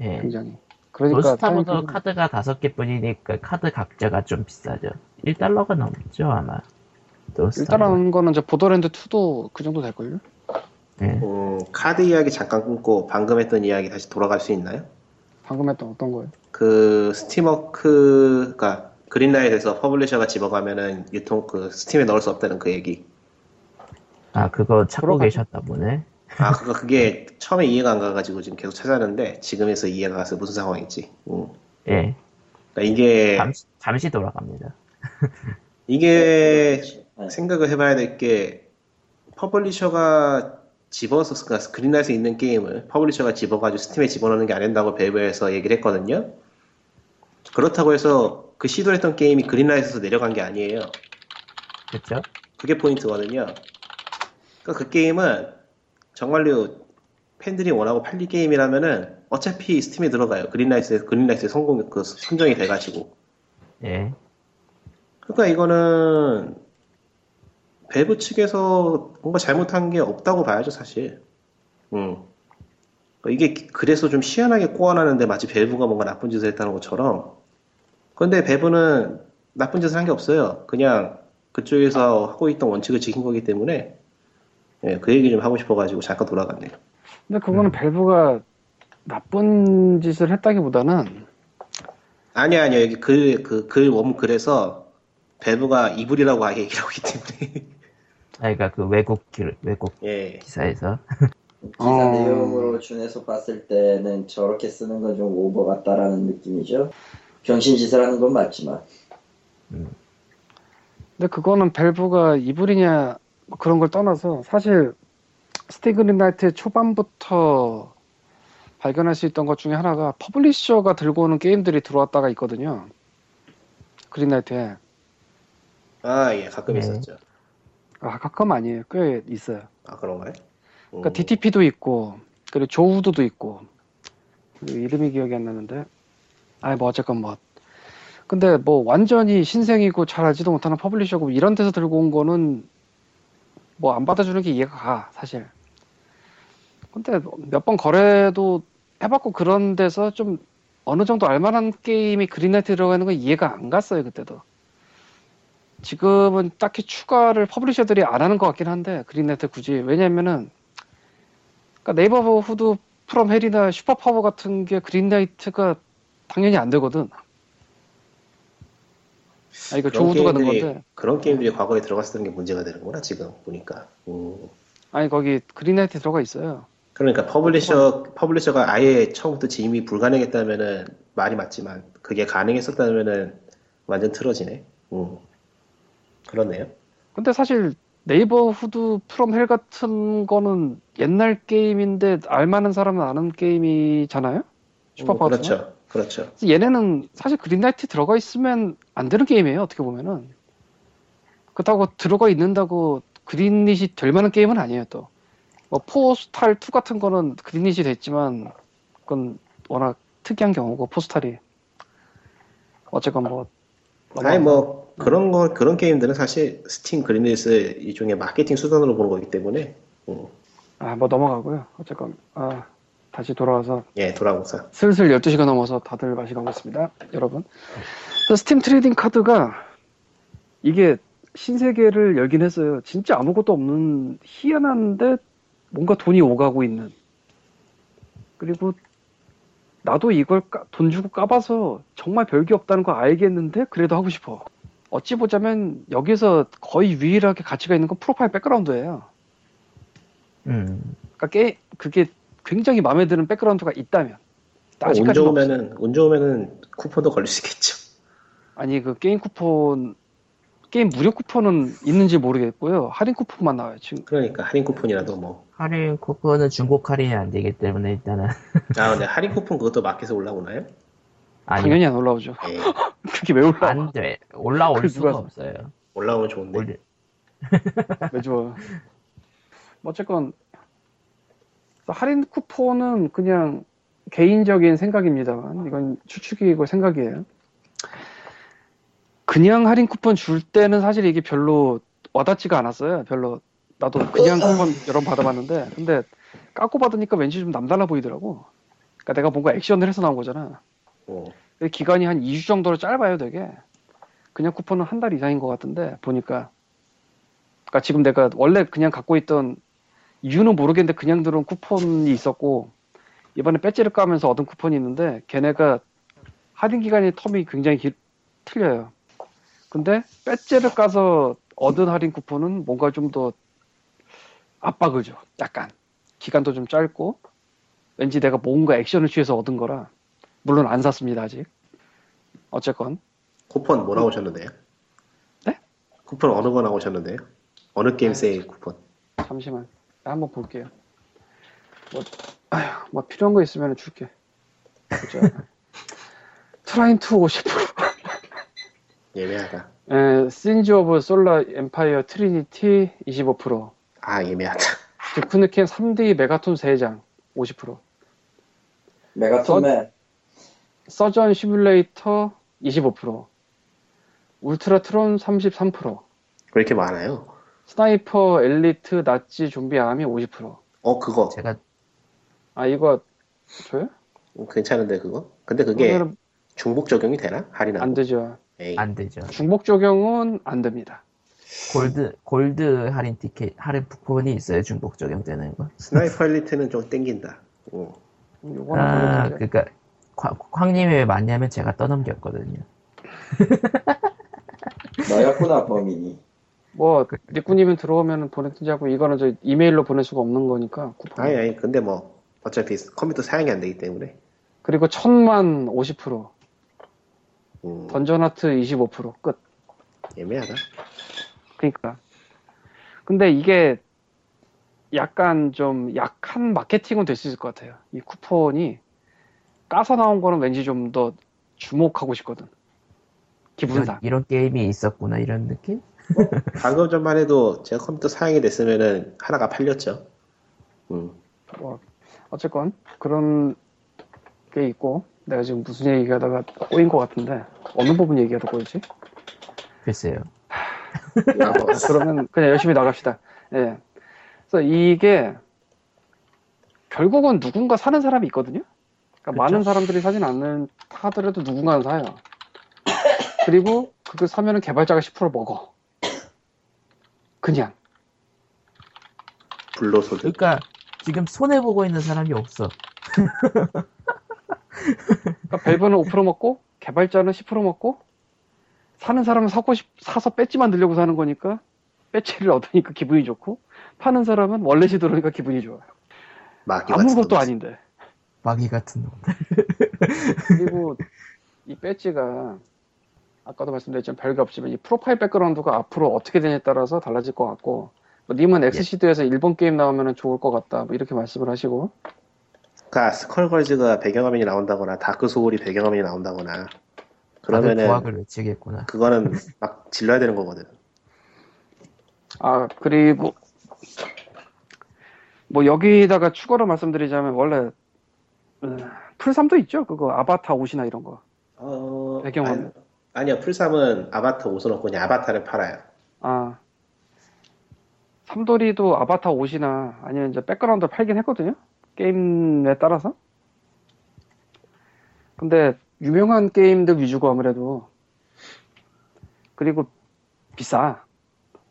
예. 굉장히 그러니까 평준화- 카드가 다섯 개 뿐이니까 카드 각자가 좀 비싸죠. 1달러가 넘죠, 아마. 일단은 거는 이제 Borderlands 2도 그 정도 될걸요? 예. 음, 카드 이야기 잠깐 끊고 방금 했던 이야기 다시 돌아갈 수 있나요? 방금 했던 어떤 거예요? 그 Steamworks가 Greenlight에서 publisher가 집어가면은 유통 그 Steam에 넣을 수 없다는 그 얘기. 아, 그거 찾고. 계셨다 보네. 아 그거 그게 처음에 이해가 안 가가지고 지금 계속 찾았는데 지금에서 이해가 가서 무슨 상황인지. 음. 예. 그러니까 이게 잠시, 잠시 돌아갑니다. 이게 네. 생각을 해봐야 될 게 publisher가 집어서 그러니까 Greenlight에 있는 게임을 publisher가 집어가지고 Steam에 집어넣는 게 안 된다고 Valve에서 얘기를 했거든요. 그렇다고 해서 그 시도했던 게임이 Greenlight에서 내려간 게 아니에요. 그쵸? 그게 포인트거든요. 그러니까 그 게임은 정말로 팬들이 원하고 팔릴 게임이라면은 어차피 스팀에 들어가요. 그린라이트에 그린라이트에 성공 그 선정이 돼가지고. 예. 그러니까 이거는 밸브 측에서 뭔가 잘못한 게 없다고 봐야죠, 사실. 음. 그러니까 이게 그래서 좀 희한하게 꼬아나는데 마치 밸브가 뭔가 나쁜 짓을 했다는 것처럼. 그런데 밸브는 나쁜 짓을 한 게 없어요. 그냥 그쪽에서 하고 있던 원칙을 지킨 거기 때문에 예, 그 얘기 좀 하고 싶어가지고 잠깐 돌아갔네요. 근데 그거는 밸브가 나쁜 짓을 했다기보다는 아니야, 아니야. 여기 글, 그, 글, 웜글에서 밸브가 이불이라고 아예 얘기를 하고 있기 때문에. 아, 그러니까 그 외국, 기, 외국 예. 기사에서. 기사 어. 내용으로 준해서 봤을 때는 저렇게 쓰는 건 좀 오버 같다라는 느낌이죠. 병신짓을 하는 건 맞지만. 근데 그거는 Valve가 evil이냐 뭐 그런 걸 떠나서 사실 Steam Greenlight의 초반부터 발견할 수 있던 것 중에 하나가 publisher가 들고 오는 게임들이 들어왔다가 있거든요. Greenlight에 아, 예, 가끔 네. 있었죠. 아, 가끔 아니에요. 꽤 있어요. 아, 그런가요? 그러니까 음. DTP도 있고 그리고 JoWooD도 있고 이름이 기억이 안 나는데 아이 뭐 어쨌건 뭐 근데 뭐 완전히 신생이고 잘 알지도 못하는 publisher고 이런 데서 들고 온 거는 뭐 안 받아주는 게 이해가 가 사실 근데 몇 번 거래도 해봤고 그런 데서 좀 어느 정도 알만한 게임이 Greenlight 들어가는 건 이해가 안 갔어요 그때도 지금은 딱히 추가를 publisher들이 안 하는 것 같긴 한데 Greenlight 굳이 왜냐면은 그러니까 Neighborhood from Hell이나 SuperPower 같은 게 Greenlight가 당연히 안 되거든. 아 이거 는 게임들이- 건데 그런 게임들이 과거에 들어갔었던 게 문제가 되는구나, 지금 보니까. 음. 아니 거기 Greenlight 들어가 있어요. 그러니까 publisher publisher가 아예 처음부터 진입이 불가능했다면은 말이 맞지만 그게 가능했었다면은 완전 틀어지네. 음. 그렇네요. 근데 사실 Neighborhood from Hell 같은 거는 옛날 게임인데 알만한 사람은 아는 게임이잖아요. SuperPower. 음, 그렇죠. 그렇죠. 얘네는 사실 Greenlight 들어가 있으면 안 되는 게임이에요. 어떻게 보면은. 그렇다고 들어가 있는다고 greenlit이 될 만한 게임은 아니에요. 또. 뭐 Postal 2 같은 거는 greenlit이 됐지만 그건 워낙 특이한 경우고 Postal이. 어쨌건 뭐. 아니 뭐 그런 거 그런 게임들은 사실 Steam Greenlight 일종의 마케팅 수단으로 보는 거기 때문에 음. 아, 뭐 넘어가고요. 어쨌건 아, 다시 돌아와서 예 돌아보사. 슬슬 12 시가 넘어서 다들 가고 있습니다. 여러분. Steam trading 카드가 이게 신세계를 열긴 했어요. 진짜 아무것도 없는 희한한데 뭔가 돈이 오가고 있는. 그리고 나도 이걸 까- 돈 주고 까봐서 정말 별게 없다는 거 알겠는데 그래도 하고 싶어. 어찌 보자면 여기서 거의 유일하게 가치가 있는 건 프로파일 백그라운드예요. 음, 그러니까 게, 그게 굉장히 마음에 드는 백그라운드가 있다면. 운 아직까지는 없어요. 좋으면은 운 좋으면은 쿠폰도 걸릴 수 있겠죠. 아니 그 게임 쿠폰 게임 무료 쿠폰은 있는지 모르겠고요 할인 쿠폰만 나와요 지금 그러니까 할인 쿠폰이라도 뭐. 할인 쿠폰은 중복 할인이 안 되기 때문에 일단은 아 근데 할인 쿠폰 그것도 마켓에 올라오나요? 아니 당연히 안 올라오죠. 예. 그게 왜 올라와? 안 돼. 올라올 수가 누가- 없어요. 올라오면 좋은데. 올- 왜 좋아? 뭐 어쨌건 할인 쿠폰은 그냥 개인적인 생각입니다만 이건 추측이고 생각이에요. 그냥 할인 쿠폰 줄 때는 사실 이게 별로 와닿지가 않았어요. 별로. 나도 그냥 쿠폰 여러 번 받아봤는데 근데 깎고 받으니까 왠지 좀 남달라 보이더라고. 그러니까 내가 뭔가 액션을 해서 나온 거잖아 어. 기간이 한 2주 정도로 짧아요, 되게. 그냥 쿠폰은 한 달 이상인 것 같은데, 보니까. 그러니까 지금 내가 원래 그냥 갖고 있던 이유는 모르겠는데 그냥 들어온 쿠폰이 있었고, 이번에 배지를 까면서 얻은 쿠폰이 있는데, 걔네가 할인 기간의 텀이 굉장히 길- 틀려요. 근데 배지를 까서 얻은 할인 쿠폰은 뭔가 좀 더 압박을 줘. 약간. 기간도 좀 짧고, 왠지 내가 뭔가 액션을 취해서 얻은 거라. 물론 안 샀습니다 아직. 어쨌건 쿠폰 뭐 나오셨는데요? 네? 쿠폰 어느 거 나오셨는데요? 어느 게임 세일 쿠폰? 잠시만 한번 볼게요. 뭐, 아휴, 뭐 필요한 거 있으면 줄게. 보자. Trine Two 50%. 애매하다. 에, Sins of a Solar Empire Trinity 25%. 아 애매하다. Duke Nukem 3D Megaton 3장 50%. 메가톤맨 Surgeon Simulator 25%. Ultratron 33%. 왜 이렇게 많아요? Sniper Elite Nazi Zombie Army 50%. 어 그거 제가 아 이거 줘요? 음, 괜찮은데 그거? 근데 그게 그거는 중복 적용이 되나? 할인하고? 안 되죠. 에이. 안 되죠. 중복 적용은 안 됩니다. 골드 골드 할인 티켓 할인 쿠폰이 있어요. 중복 적용되는 거. Sniper Elite는 좀 땡긴다. 어. 요거는 아. 그러니까 광- 광님이 왜 맞냐면 제가 떠넘겼거든요. 너였구나 범인이. 뭐 리꾸님은 들어오면 보내든지 하고 이거는 저 이메일로 보낼 수가 없는 거니까 쿠폰. 아니 아니 근데 뭐 어차피 컴퓨터 사양이 안 되기 때문에 그리고 천만 50%, 음, 던전 하트 25% 끝. 예매하다. 그러니까 근데 이게 약간 좀 약한 마케팅은 될 수 있을 것 같아요. 이 쿠폰이 까서 나온 거는 왠지 좀 더 주목하고 싶거든. 기분상. 이런, 이런 게임이 있었구나 이런 느낌? 방금 전만 해도 제가 컴퓨터 사양이 됐으면은 하나가 팔렸죠. 음. 뭐 어쨌건 그런 게 있고 내가 지금 무슨 얘기하다가 꼬인 것 같은데 어느 부분 얘기하다 꼬이지? 글쎄요. 아, 뭐, 그러면 그냥 열심히 나갑시다. 예. 그래서 이게 결국은 누군가 사는 사람이 있거든요. 그러니까. 많은 사람들이 사진 않는 하더라도 누군가는 사요. 그리고 그거 사면은 개발자가 10% 먹어. 그냥. 불로소득. 그러니까 지금 손해 보고 있는 사람이 없어. 그러니까 밸브는 5% 먹고 개발자는 10% 먹고 사는 사람은 사고 싶, 사서 배지 만들려고 사는 거니까 배지를 얻으니까 기분이 좋고 파는 사람은 월렛이 들어오니까 기분이 좋아요. 아무것도 놈. 아닌데. 마귀 같은 놈. 그리고 이 배지가 아까도 말씀드렸지만 별게 없지만 이 프로파일 백그라운드가 앞으로 어떻게 되냐에 따라서 달라질 것 같고 뭐 님은 XSEED에서 일본 게임 나오면 좋을 것 같다 뭐 이렇게 말씀을 하시고 그러니까 Skullgirls가 배경화면이 나온다거나 Dark Soul이 배경화면이 나온다거나 그러면은 부왁을 외치겠구나. 그거는 막 질러야 되는 거거든. 아 그리고 뭐 여기다가 추가로 말씀드리자면 원래 음, 플삼도 있죠 그거 아바타 옷이나 이런 거 어, 배경화면. 아니, 요 플삼은 아바타 옷은 없고 그냥 아바타를 팔아요. 아, 삼돌이도 아바타 옷이나 아니면 이제 백그라운드 팔긴 했거든요. 게임에 따라서. 근데 유명한 게임들 위주고 아무래도 그리고 비싸.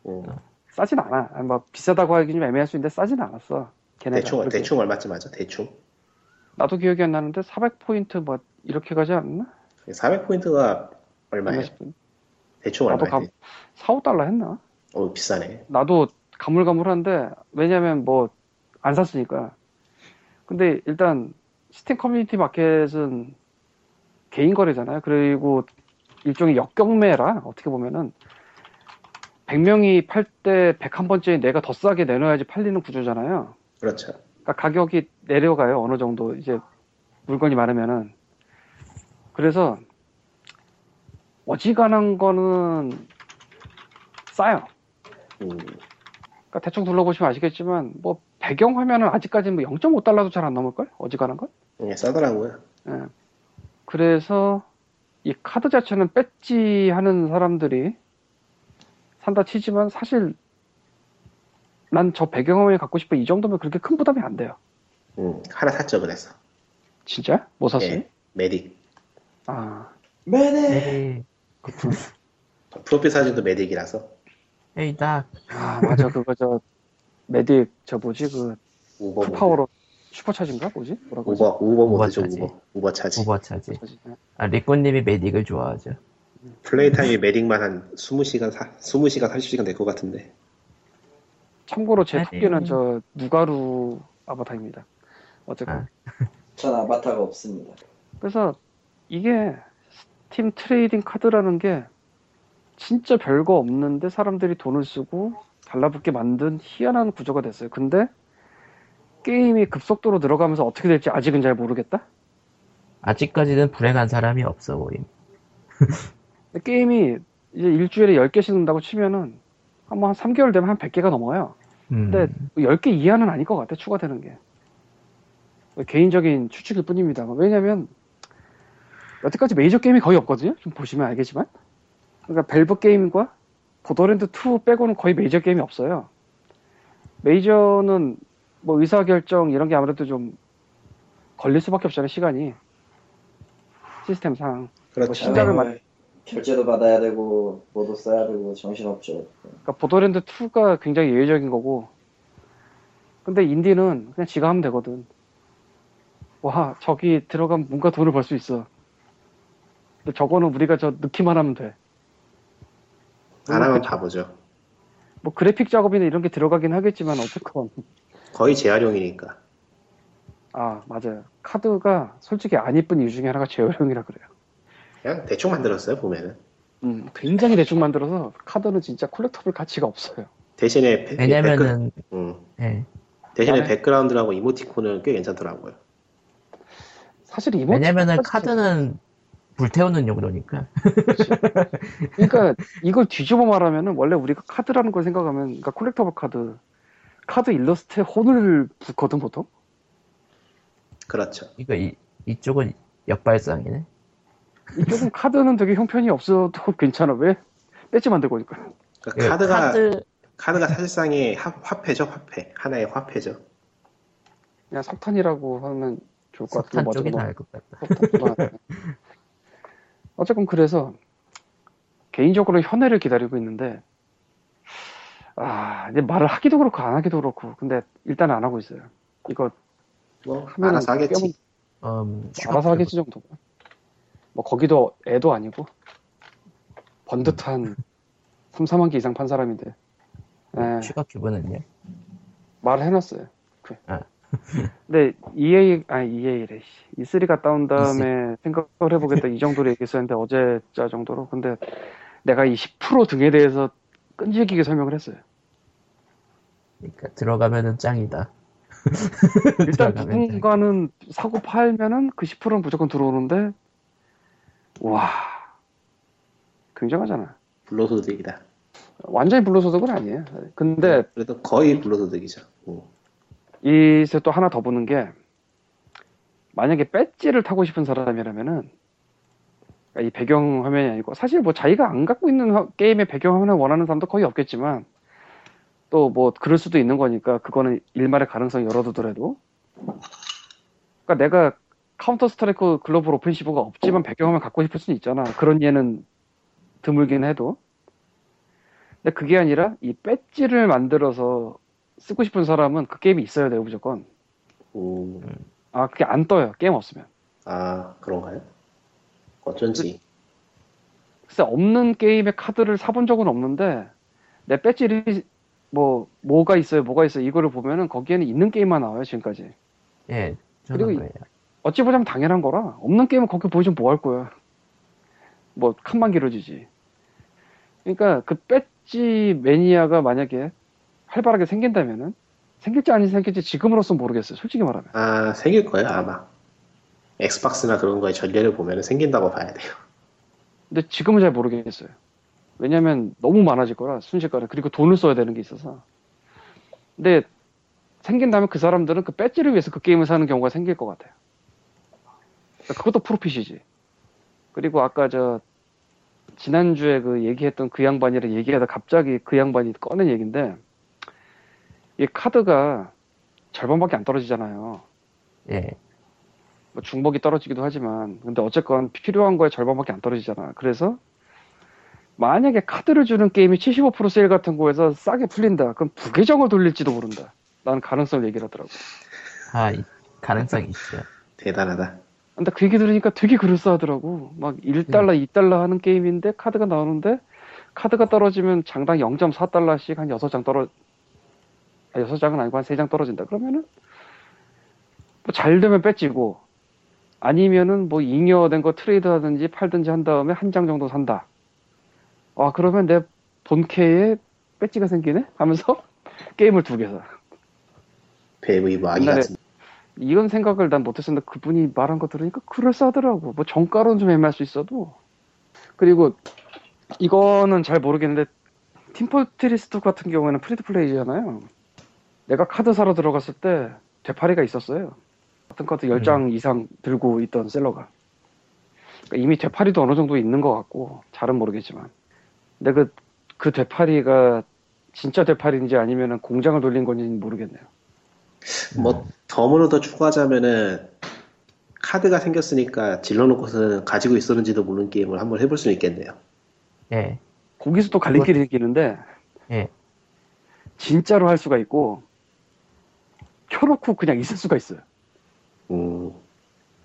음. 싸진 않아. 뭐 비싸다고 하기 좀 애매할 수 있는데 싸진 않았어. 걔네가. 대충 그렇게. 대충 얼마쯤 하죠? 대충 나도 기억이 안 나는데 400포인트 뭐 이렇게 가지 않나? 400포인트가 얼마예요? 대충 얼마예요? 감, 4, 5달러 했나? 어 비싸네. 나도 가물가물한데 왜냐면 뭐 안 샀으니까. 근데 일단 Steam Community Market은 개인 거래잖아요. 그리고 일종의 역경매라 어떻게 보면은 100명이 팔 때 101번째에 내가 더 싸게 내놔야지 팔리는 구조잖아요. 그렇죠. 그러니까 가격이 내려가요. 어느 정도 이제 물건이 많으면은. 그래서 어지간한 거는 싸요. 음, 그러니까 대충 둘러보시면 아시겠지만 뭐 배경 화면은 아직까지는 뭐 0.5달러도 잘 안 넘을걸? 어지간한 건? 예, 싸더라고요. 예. 그래서 이 카드 자체는 배지 하는 사람들이 산다 치지만 사실 난 저 배경화면이 갖고 싶어 이 정도면 그렇게 큰 부담이 안 돼요. 음, 하나 샀죠 그래서. 진짜? 뭐 샀어요? 예, 메딕. 아, 매네. 에이, 프로필 사진도 메딕이라서 에이 나아 맞아 그거 저 Medic 저 뭐지 그 우버 모드. full power로 supercharge인가 뭐지? 뭐라고 하지? 우버 우버 모드죠 우버. 우버 우버 차지. 오버 차지. 아 리꼬님이 Medic을 좋아하죠. play time이 Medic만 한 20시간 20시간 30시간 될 것 같은데. 참고로 제. 토끼는 저 누가루 아바타입니다. 어쨌건 아. 전 아바타가 없습니다. 그래서 이게 Steam trading 카드라는 게 진짜 별거 없는데 사람들이 돈을 쓰고 달라붙게 만든 희한한 구조가 됐어요. 근데 게임이 급속도로 들어가면서 어떻게 될지 아직은 잘 모르겠다. 아직까지는 불행한 사람이 없어 보임. 게임이 이제 일주일에 10개씩 는다고 치면은 한번 한 3개월 되면 한 100개가 넘어요. 음, 근데 10개 이하는 아닐 것 같아, 추가되는 게. 개인적인 추측일 뿐입니다. 왜냐면, 여태까지 메이저 게임이 거의 없거든요? 좀 보시면 알겠지만. 그러니까 벨브 게임과 보더랜드 2 빼고는 거의 메이저 게임이 없어요. 메이저는 뭐 의사결정 이런 게 아무래도 좀 걸릴 수밖에 없잖아요, 시간이. 시스템상. 그렇죠. 신작을 아이고, 만- 결제도 받아야 되고 뭐도 써야 되고 정신없죠. 그러니까 보더랜드 2가 굉장히 예외적인 거고 근데 인디는 그냥 지가 하면 되거든 와 저기 들어가면 뭔가 돈을 벌 수 있어 근데 저거는 우리가 저 넣기만 하면 돼 안 하면. 바보죠. 뭐 그래픽 작업이나 이런 게 들어가긴 하겠지만 어쨌건 거의 재활용이니까. 아 맞아요 카드가 솔직히 안 이쁜 이유 중에 하나가 재활용이라 그래요 그냥 대충 만들었어요 보면은. 음, 굉장히 대충 만들어서 카드는 진짜 콜렉터블 가치가 없어요 대신에 배- 왜냐면은 백그- 음, 예. 대신에 백그라운드라고 이모티콘은 꽤 괜찮더라고요. 사실 이모 왜냐면은 카드는 불태우는 용도니까. 그러니까 이걸 뒤집어 말하면은 원래 우리가 카드라는 걸 생각하면 그러니까 collectible 카드 카드 일러스트에 혼을 붓거든 보통 그렇죠. 이거 이, 이쪽은 역발상이네. 이쪽은 카드는 되게 형편이 없어도 괜찮아 왜 배지 만들고 오니까 그러니까 예, 카드가 카드 카드가 사실상의 화, 화폐죠, 화폐. 하나의 화폐죠. 그냥 석탄이라고 하면 좋을 것 같고 석탄 쪽이 뭐 나을 것 같다. 어쨌건 그래서 개인적으로 현해를 기다리고 있는데 아 이제 말을 하기도 그렇고 안 하기도 그렇고 근데 일단 안 하고 있어요 이거 뭐 하면은 알아서 하겠지. 음, 알아서 하겠지 정도고 뭐 거기도 애도 아니고 번듯한 3, 4만 개 이상 판 사람인데 예, 추가 큐브는요? 말을 해놨어요 그. 아. 근데 EA 아니 EA래 E3 갔다 온 다음에 생각을 해보겠다 이 정도로 얘기했었는데 어제 자 정도로 근데 내가 이 10% 등에 대해서 끈질기게 설명을 했어요 그러니까 들어가면은 짱이다. 일단 짱. 누군가는 사고 팔면은 그 10%는 무조건 들어오는데 와 굉장하잖아 불로소득이다. 완전히 불로소득은 아니에요 근데 그래도 거의 불로소득이죠. 음. 이세 또 하나 더 보는 게 만약에 배지를 타고 싶은 사람이라면은 그러니까 이 배경 화면이 아니고 사실 뭐 자기가 안 갖고 있는 화- 게임의 배경 화면을 원하는 사람도 거의 없겠지만 또 뭐 그럴 수도 있는 거니까 그거는 일말의 가능성 열어두더라도. 그러니까 내가 카운터 스트라이크 글로벌 오펜시브가 없지만 배경 화면 갖고 싶을 수는 있잖아. 그런 예는 드물긴 해도. 근데 그게 아니라 이 배지를 만들어서 쓰고 싶은 사람은 그 게임이 있어야 돼요 무조건 음. 아 그게 안 떠요 게임 없으면 아 그런가요? 어쩐지. 글쎄 없는 게임의 카드를 사본 적은 없는데 내 배지를 뭐 뭐가 있어요 뭐가 있어요 이거를 보면은 거기에는 있는 게임만 나와요 지금까지 예, 그리고. 어찌 보자면 당연한 거라 없는 게임은 거기 보여주면 뭐 할 거야 뭐 칸만 길어지지 그러니까 그 배지 매니아가 만약에 활발하게 생긴다면은 생길지 아닌지 생길지 지금으로서는 모르겠어요 솔직히 말하면 아 생길 거예요 아마. 엑스박스나 그런 거에 전례를 보면 생긴다고 봐야 돼요. 근데 지금은 잘 모르겠어요. 왜냐면 너무 많아질 거라 순식간에 그리고 돈을 써야 되는 게 있어서. 근데 생긴다면 그 사람들은 그 배지를 위해서 그 게임을 사는 경우가 생길 것 같아요. 그러니까 그것도 프로핏이지. 그리고 아까 저 지난주에 그 얘기했던 그 양반이랑 얘기하다 갑자기 그 양반이 꺼낸 얘기인데 이 카드가 절반밖에 안 떨어지잖아요. 예, 뭐 중복이 떨어지기도 하지만 근데 어쨌건 필요한 거에 절반밖에 안 떨어지잖아. 그래서 만약에 카드를 주는 게임이 75% 세일 같은 거에서 싸게 풀린다. 그럼 부계정을 돌릴지도 모른다. 라는 가능성을 얘기를 하더라고. 아, 이- 가능성이 있죠. 대단하다. 근데 그 얘기 들으니까 되게 그럴싸하더라고. 막 1달러 2달러 하는 게임인데 카드가 나오는데 카드가 떨어지면 장당 0.4달러씩 한 6장 떨어 아, 6장은 아니고 한 3장 떨어진다 그러면은 뭐 잘 되면 뺏지고 아니면은 뭐 잉여된 거 트레이드 하든지 팔든지 한 다음에 한 장 정도 산다 아 그러면 내 본캐에 배지가 생기네 하면서 게임을 두 개 사. 아기 옛날에 같은. 이런 생각을 난 못했었는데 그분이 말한 거 들으니까 그럴싸하더라고. 뭐 정가로는 좀 애매할 수 있어도. 그리고 이거는 잘 모르겠는데 Team Fortress 2 같은 경우에는 free to play잖아요. 내가 카드 사러 들어갔을 때 되파리가 있었어요. 같은 카드 10장 이상 들고 있던 셀러가. 그러니까 이미 되파리도 어느 정도 있는 것 같고 잘은 모르겠지만. 근데 그, 그 되파리가 진짜 되파리인지 아니면 공장을 돌린 건지는 모르겠네요. 뭐 덤으로 더 추가하자면은 카드가 생겼으니까 질러놓고서는 가지고 있었는지도 모르는 게임을 한번 해볼 수 있겠네요. 예, 거기서 또 갈림길이 생기는데 예. 진짜로 할 수가 있고 켜놓고 그냥 있을 수가 있어요. 음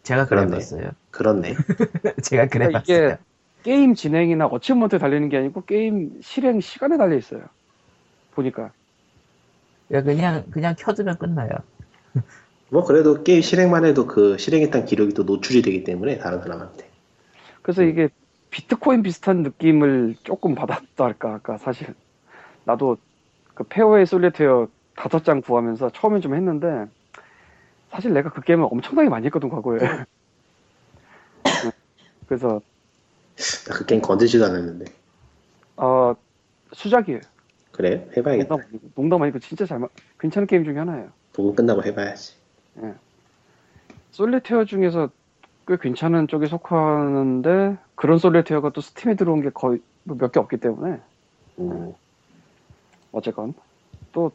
제가. 그래봤어요. 그렇네. 제가 그러니까 그래봤어요. 이게 게임 진행이나 어치먼트에 달리는 게 아니고 게임 실행 시간에 달려 있어요. 보니까 그러니까 그냥 그냥 켜두면 끝나요. 뭐 그래도 게임 실행만 해도 그 실행했던 기록이 또 노출이 되기 때문에 다른 사람한테. 그래서 이게 비트코인 비슷한 느낌을 조금 받았다 할까 아까 사실 나도 그그 Fairway Solitaire 다섯 장 구하면서 처음엔 좀 했는데 사실 내가 그 게임을 엄청나게 많이 했거든 과거에. 네. 그래서 나그 게임 건들지도 않았는데. 어 수작이에요. 그래요? 해봐야겠다. 농담, 아니고, 농담 아니고 진짜 잘 마- 괜찮은 게임 중에 하나예요. 보고 끝나고 해봐야지. solitaire 중에서 꽤 괜찮은 쪽에 속하는데 그런 solitaire가 또 스팀에 들어온 게 거의 뭐몇개 없기 때문에 음, 어쨌건 또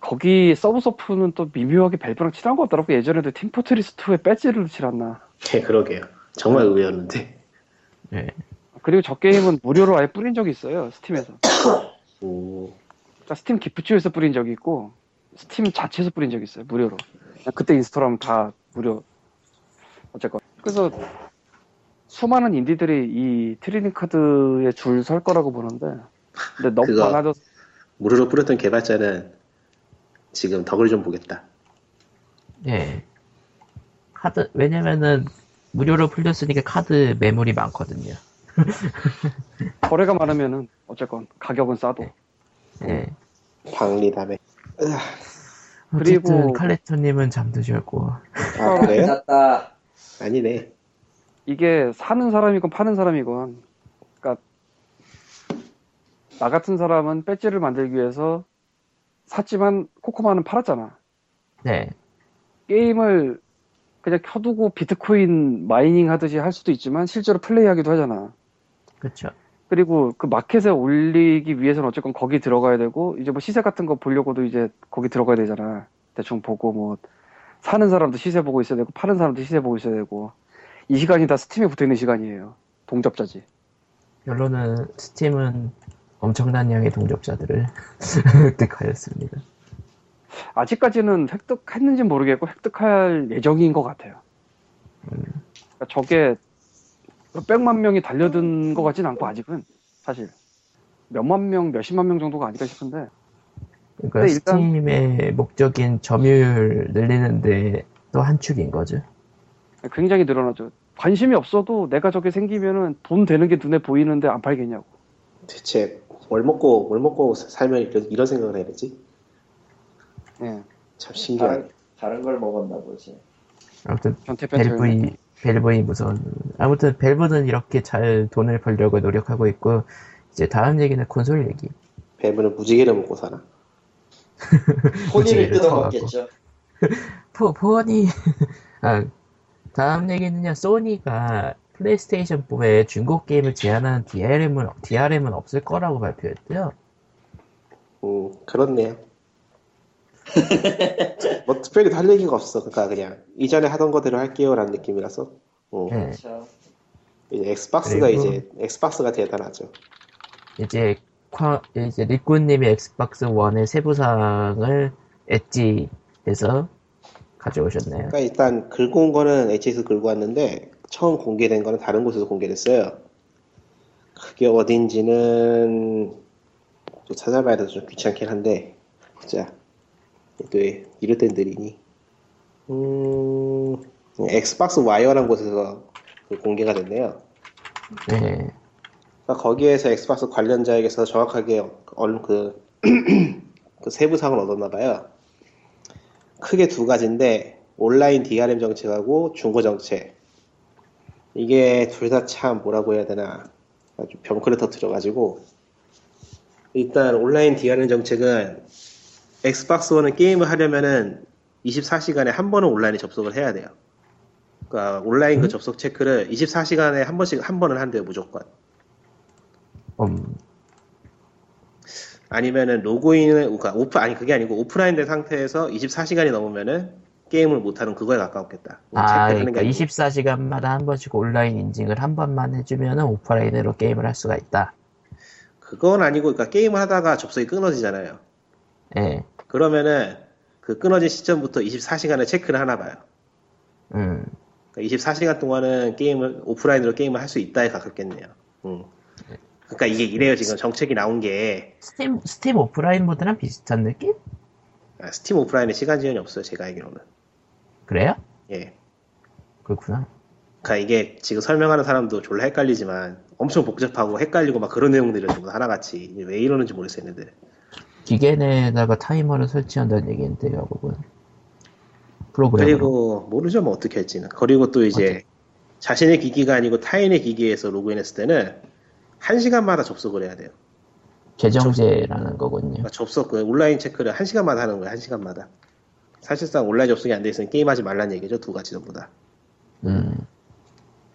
거기 서브소프는 또 미묘하게 밸브랑 친한 것 같더라고. 예전에도 Team Fortress 2에 배지를 칠했나. 예, 그러게요. 정말 의외였는데. 네. 그리고 저 게임은 무료로 아예 뿌린 적이 있어요 스팀에서. 오, 그러니까 SteamGifts에서 뿌린 적이 있고 스팀 자체에서 뿌린 적이 있어요 무료로. 그때 install하면 다 무료. 어쨌건. 그래서 수많은 인디들이 이 trading card에 줄 설 거라고 보는데 근데 너무 많아져서 무료로 뿌렸던 개발자는 지금 덕을 좀 보겠다. 예. 카드, 왜냐면은, 무료로 풀렸으니까 카드 매물이 많거든요. 거래가 많으면은 어쨌건 가격은 싸도 예. 방리담에. 어쨌든, 그리고- 칼레토님은 잠드셨고. 아, 그래요? 아니네. 이게 사는 사람이건 파는 사람이건 그러니까 나 같은 사람은 배지를 만들기 위해서 샀지만 코코마는 팔았잖아 네. 게임을 그냥 켜두고 비트코인 마이닝 하듯이 할 수도 있지만 실제로 플레이하기도 하잖아. 그쵸. 그리고 그 마켓에 올리기 위해서는 어쨌건 거기 들어가야 되고 이제 뭐 시세 같은 거 보려고도 이제 거기 들어가야 되잖아. 대충 보고 뭐 사는 사람도 시세 보고 있어야 되고 파는 사람도 시세 보고 있어야 되고 이 시간이 다 스팀에 붙어 있는 시간이에요. 동접자지. 결론은, 스팀은 엄청난 양의 동접자들을 획득하였습니다. 아직까지는 획득했는지 모르겠고 획득할 예정인 것 같아요. 그러니까 저게 몇백만 명이 달려든 것 같진 않고 아직은 사실 몇만 명, 몇십만 명 정도가 아닐까 싶은데 그러니까 근데 일단- 스팀의 목적인 점유율 늘리는데 또 한 축인 거죠. 굉장히 늘어나죠. 관심이 없어도 내가 저게 생기면은 돈 되는 게 눈에 보이는데 안 팔겠냐고. 대체 뭘 먹고 뭘 먹고 살면 이런, 이런 생각을 해야 되지? 예. 참 신기하네. 다른, 다른 걸 먹었나 보지. 아무튼. 밸브 이 밸브 이 무서운 아무튼 밸브는 이렇게 잘 돈을 벌려고 노력하고 있고 이제 다음 얘기는 콘솔 얘기. 뱀은 무지개를 먹고 사나? 포니를 뜯어먹겠죠. 포 포니 아 다음 얘기는요 소니가 플레이스테이션 4에 중고 게임을 제한하는 DRM은 DRM은 없을 거라고 발표했대요. 음, 그렇네요. 뭐 특별히 할 얘기가 없어. 그러니까 그냥 이전에 하던 거대로 할게요라는 느낌이라서. 음, 네. 그렇죠. 이제 엑스박스가 이제 엑스박스가 대단하죠. 이제 ኳ, 이제 리꾸님이 엑스박스 1의 세부사항을 엣지에서 가져오셨네요. 그러니까 일단 긁고 온 거는 엣지에서 긁고 왔는데 처음 공개된 거는 다른 곳에서 공개됐어요. 그게 어딘지는 또 찾아봐야 돼서 좀 귀찮긴 한데 자, 또 이럴 땐 느리니 음, 엑스박스 와이어라는 곳에서 그 공개가 됐네요. 네. 그러니까 거기에서 엑스박스 관련자에게서 정확하게 얼- 그, 그 세부사항을 얻었나 봐요. 크게 두 가지인데 온라인 DRM 정책하고 중고 정책. 이게 둘 다 참 뭐라고 해야 되나 아주 병크를 터뜨려가지고 일단 온라인 DRM 정책은 엑스박스 원은 게임을 하려면은 24시간에 한 번은 온라인에 접속을 해야 돼요. 그러니까 온라인 그 접속 체크를 24시간에 한 번씩 한 번은 한대요 무조건. 음, 아니면은 로그인을 그러니까 오프 아니 그게 아니고 오프라인 된 상태에서 24시간이 넘으면은 게임을 못하는 그거에 가까웠겠다. 아, 체크를 하는 그러니까 게 아니고. 24시간마다 한 번씩 온라인 인증을 한 번만 해주면 오프라인으로 게임을 할 수가 있다. 그건 아니고 그러니까 게임을 하다가 접속이 끊어지잖아요. 예, 그러면은 그 끊어진 시점부터 24시간을 체크를 하나 봐요. 음, 그러니까 24시간 동안은 게임을 오프라인으로 게임을 할 수 있다에 가깝겠네요. 음. 그러니까 이게 이래요 지금 정책이 나온 게 스팀, 스팀 오프라인 모드랑 비슷한 느낌? 아, 스팀 오프라인에 시간 지연이 없어요 제가 알기로는. 그래요? 예. 그렇구나. 그러니까 이게 지금 설명하는 사람도 졸라 헷갈리지만 엄청 복잡하고 헷갈리고 막 그런 내용들이 전부 하나같이 왜 이러는지 모르겠어요 얘네들 기계 내에다가 타이머를 설치한다는 얘기인데 결국은 프로그램으로 그리고 모르죠 뭐 어떻게 할지는. 그리고 또 이제 자신의 기기가 아니고 타인의 기기에서 로그인했을 때는 한 시간마다 접속을 해야 돼요. 계정제라는 거군요. 그러니까 접속 그 온라인 체크를 한 시간마다 하는 거예요. 한 시간마다. 사실상 온라인 접속이 안 돼 있으면 게임하지 말란 얘기죠. 두 가지 전부 다. 음,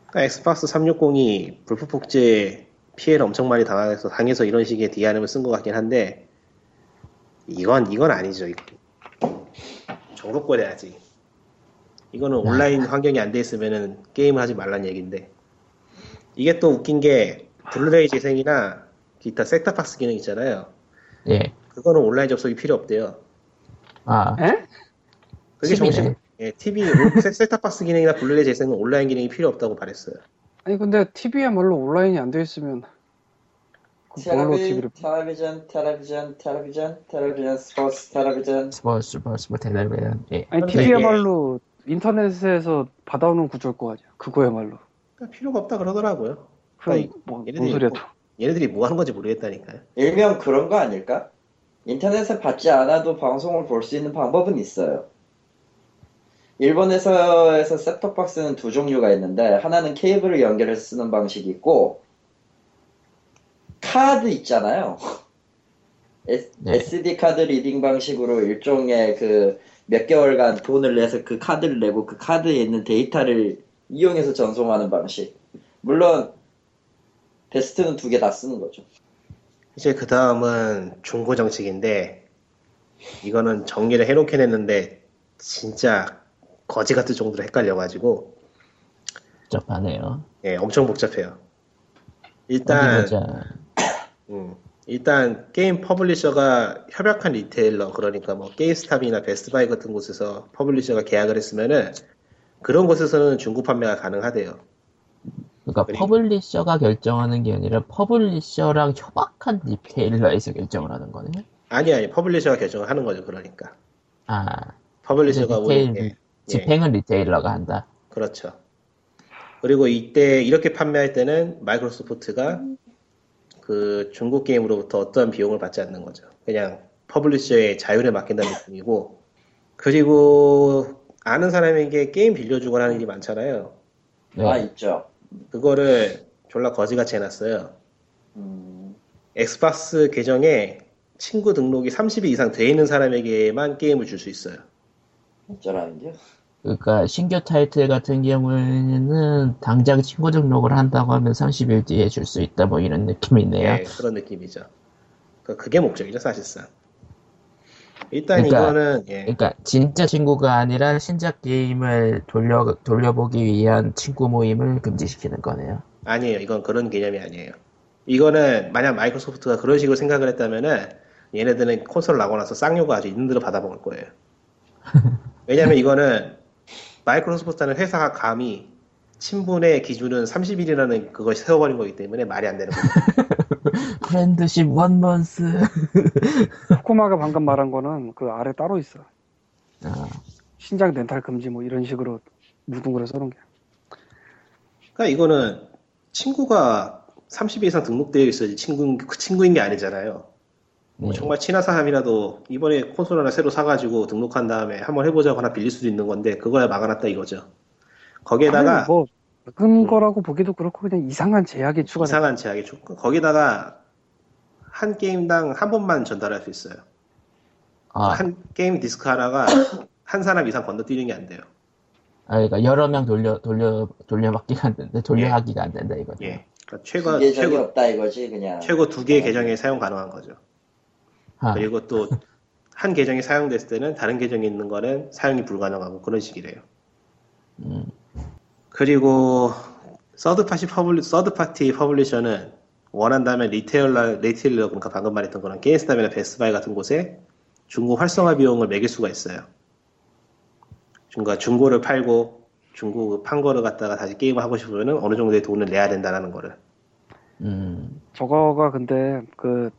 그러니까 엑스박스 360이 불법 복제 피해를 엄청 많이 당해서 당해서 이런 식의 DRM을 쓴 것 같긴 한데 이건 이건 아니죠. 이거. 정독거려야지. 이거는 온라인 환경이 안 돼 있으면은 게임을 하지 말란 얘기인데 이게 또 웃긴 게 블루레이 재생이나 기타 셋탑박스 기능 있잖아요. 예. 그거는 온라인 접속이 필요 없대요. 아, 에? 그게. 정식 예, TV 셋탑박스 기능이나 블루레이 재생은 온라인 기능이 필요 없다고 말했어요. 아니 근데 TV야말로 온라인이 안 돼 있으면 그 뭘로 TV를 텔레비전, 텔레비전, 텔레비전, 텔레비전, 스포츠, 텔레비전. 스포츠, 스포츠, 텔레비전. 예. 아니 TV야말로 인터넷에서 받아오는 구조일 거 아니야 그거야말로 그러니까 필요가 없다 그러더라고요. 그럼 뭐, 뭔 얘네들이 뭐- 또 얘네들이 뭐 하는 건지 모르겠다니까요. 일명 그런 거 아닐까? 인터넷에 받지 않아도 방송을 볼 수 있는 방법은 있어요. 일본에서에서 셋톱박스는 두 종류가 있는데 하나는 케이블을 연결해서 쓰는 방식이 있고 카드 있잖아요. S, 네. SD 카드 reading 방식으로 일종의 그 몇 개월간 돈을 내서 그 카드를 내고 그 카드에 있는 데이터를 이용해서 전송하는 방식. 물론 베스트는 두 개 다 쓰는 거죠. 이제 그 다음은 중고 정책인데 이거는 정리를 해놓긴 했는데 진짜 거지 같을 정도로 헷갈려가지고 복잡하네요. 예, 엄청 복잡해요. 일단. 음, 일단 게임 publisher가 협약한 retailer 그러니까 뭐 게임스탑이나 베스트바이 같은 곳에서 publisher가 계약을 했으면은 그런 곳에서는 중고 판매가 가능하대요. 그러니까 그리고- publisher가 결정하는 게 아니라 publisher랑 협약한 retailer에서 결정을 하는 거네요. 아니 아니 publisher가 결정을 하는 거죠. 그러니까 아, publisher가 retail 집행은 retailer가 한다. 그렇죠. 그리고 이때 이렇게 판매할 때는 마이크로소프트가 그 중고 게임으로부터 어떠한 비용을 받지 않는 거죠. 그냥 publisher의 자율에 맡긴다는 느낌이고 그리고 아는 사람에게 게임 빌려주거나 하는 일이 많잖아요. 네. 아 있죠. 그거를 졸라 거지같이 해놨어요. 음, 엑스박스 계정에 친구 등록이 30일 이상 돼 있는 사람에게만 게임을 줄 수 있어요. 어쩌라는 게? 그러니까 신규 타이틀 같은 경우에는 당장 친구 등록을 한다고 하면 30일 뒤에 줄 수 있다 뭐 이런 느낌이네요. 예, 그런 느낌이죠. 그- 그게 목적이죠, 사실상. 일단 그러니까- 이거는 예, 그러니까 진짜 친구가 아니라 신작 게임을 돌려 돌려보기 위한 친구 모임을 금지시키는 거네요. 아니에요. 이건 그런 개념이 아니에요. 이거는 만약 마이크로소프트가 그런 식으로 생각을 했다면은 얘네들은 콘솔 나고 나서 쌍욕을 아주 있는 대로 받아먹을 거예요. 왜냐면 이거는 마이크로소프트라는 회사가 감히 친분의 기준은 30일이라는 그걸 세워버린 거기 때문에 말이 안 되는 거예요. 프렌드십 원먼스. 코코마가 방금 말한 거는 그 아래 따로 있어 아, 신작 렌탈 금지 뭐 이런 식으로 뭉뚱그려 써놓은 게 그러니까 이거는 친구가 30일 이상 등록되어 있어야지 친구, 그 친구인 게 아니잖아요. 뭐 네. 정말 친한 사람이라도 이번에 콘솔 하나 새로 사가지고 등록한 다음에 한번 해보자고 하나 빌릴 수도 있는 건데 그거야 막아놨다 이거죠. 거기에다가 뭐끈 거라고 보기도 그렇고 그냥 이상한 제약이 추가돼 이상한 제약이 쭉 거기다가 한 게임당 한 번만 전달할 수 있어요. 아, 한 게임 디스크 하나가 한 사람 이상 건너뛰는 게 안 돼요. 아, 그러니까 여러 명 돌려 돌려 돌려받기가 안 된다. 돌려하기가 안 된다 이거죠. 예. 그러니까 최고 최고 없다 이거지 그냥. 최고 두 개의 계정에 사용 가능한 거죠. 아, 그리고 또 한 계정이 사용됐을 때는 다른 계정에 있는 거는 사용이 불가능하고 그런 식이래요. 음, 그리고 third party publi third party publisher는 원한다면 retailer retailer 그러니까 방금 말했던 거는 게임스탑이나 베스트바이 같은 곳에 중고 활성화 비용을 매길 수가 있어요. 중고 중고를 팔고 중고 판 거를 갖다가 다시 게임을 하고 싶으면은 어느 정도의 돈을 내야 된다라는 거를. 음, 저거가 근데 그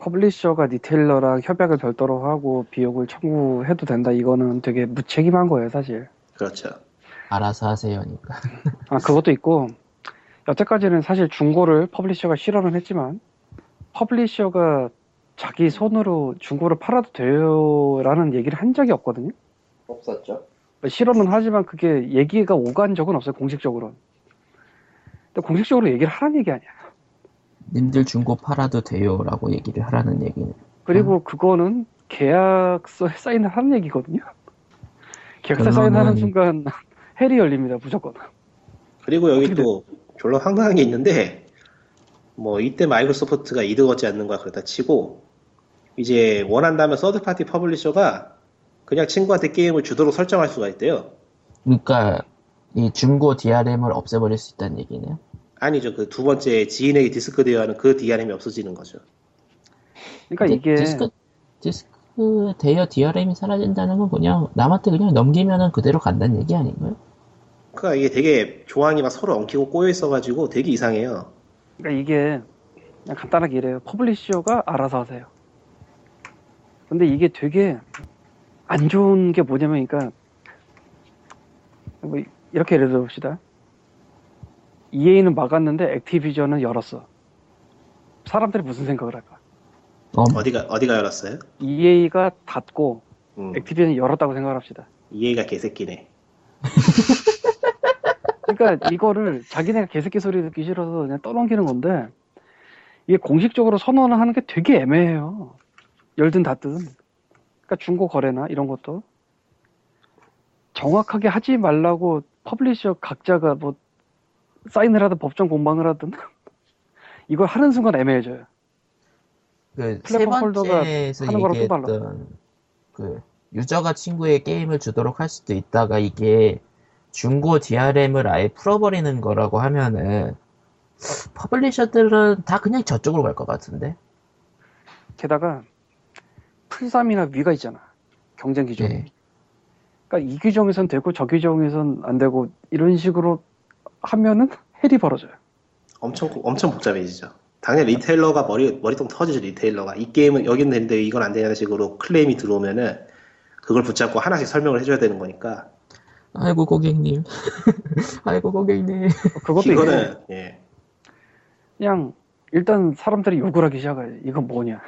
publisher가 retailer랑 협약을 별도로 하고 비용을 청구해도 된다 이거는 되게 무책임한 거예요 사실 그렇죠. 알아서 하세요니까. 아 그것도 있고 여태까지는 사실 중고를 publisher가 실험을 했지만 publisher가 자기 손으로 중고를 팔아도 돼요라는 얘기를 한 적이 없거든요. 없었죠. 실험은 하지만 그게 얘기가 오간 적은 없어요 공식적으로. 근데 공식적으로 얘기를 하라는 얘기 아니야. 님들 중고 팔아도 돼요 라고 얘기를 하라는 얘기는. 그리고 그거는 계약서에 사인을 하는 얘기거든요. 계약서 사인하는 순간 hell이 열립니다 무조건. 그리고 여기 또 졸라 황당한 게 있는데 뭐 이때 마이크로소프트가 이득 얻지 않는 거야 그렇다 치고 이제 원한다면 third party publisher가 그냥 친구한테 게임을 주도록 설정할 수가 있대요. 그러니까 이 중고 DRM을 없애버릴 수 있다는 얘기네요. 아니죠. 그 두 번째 지인에게 디스크 대여하는 그 DRM이 없어지는 거죠. 그러니까 이게 디스크 디스크 대여 DRM이 사라진다는 건 그냥 남한테 그냥 넘기면은 그대로 간다는 얘기 아닌가요? 그러니까 이게 되게 조항이 막 서로 엉키고 꼬여 있어가지고 되게 이상해요. 그러니까 이게 그냥 간단하게 이래요. publisher가 알아서 하세요. 근데 이게 되게 안 좋은 게 뭐냐면, 그러니까 뭐 이렇게 예를 들어봅시다. EA는 막았는데 액티비전은 열었어. 사람들이 무슨 생각을 할까? 어, 어디가 어디가 열었어요? EA가 닫고 음, 액티비전이 열었다고 생각을 합시다. EA가 개새끼네. 그러니까 이거를 자기네가 개새끼 소리 듣기 싫어서 그냥 떠넘기는 건데 이게 공식적으로 선언을 하는 게 되게 애매해요. 열든 닫든. 그러니까 중고 거래나 이런 것도 정확하게 하지 말라고 publisher 각자가 뭐 사인을 하든 법정 공방을 하든 이걸 하는 순간 애매해져요. 그세 플랫폼 번째에서 하는 거랑 또 달라. 그 user가 친구의 게임을 주도록 할 수도 있다가 이게 중고 DRM을 아예 풀어버리는 거라고 하면은 publisher들은 다 그냥 저쪽으로 갈 것 같은데. 게다가 플3이나 Wii가 있잖아. 경쟁 기준이. 예. 그러니까 이 규정에선 되고 저 규정에선 안 되고 이런 식으로 하면은 헬이 벌어져요. 엄청 엄청 복잡해지죠. 당연히 리테일러가 머리 머리통 터지죠. 리테일러가 이 게임은 여기는 되는데 이건 안 되냐는 식으로 클레임이 들어오면은 그걸 붙잡고 하나씩 설명을 해줘야 되는 거니까 아이고 고객님. 아이고 고객님. 그것도 이거는 예, 그냥 일단 사람들이 욕을 하기 시작해. 이건 뭐냐?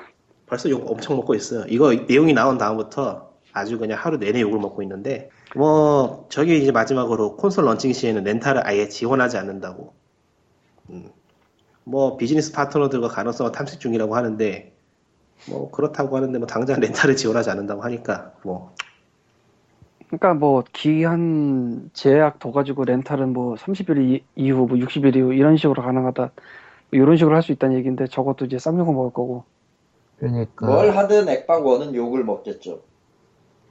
벌써 욕 엄청 먹고 있어요. 이거 내용이 나온 다음부터 아주 그냥 하루 내내 욕을 먹고 있는데 뭐 저기 이제 마지막으로 콘솔 런칭 시에는 렌탈을 아예 지원하지 않는다고. 음. 뭐 비즈니스 파트너들과 가능성을 탐색 중이라고 하는데 뭐 그렇다고 하는데 뭐 당장 렌탈을 지원하지 않는다고 하니까 뭐 그러니까 뭐 기한 제약 둬 가지고 렌탈은 뭐 30일 이- 이후, 뭐 60일 이후 이런 식으로 가능하다. 뭐 이런 식으로 할 수 있다는 얘기인데 저것도 이제 쌍욕을 먹을 거고. 그러니까 뭘 하든 액박 원은 욕을 먹겠죠.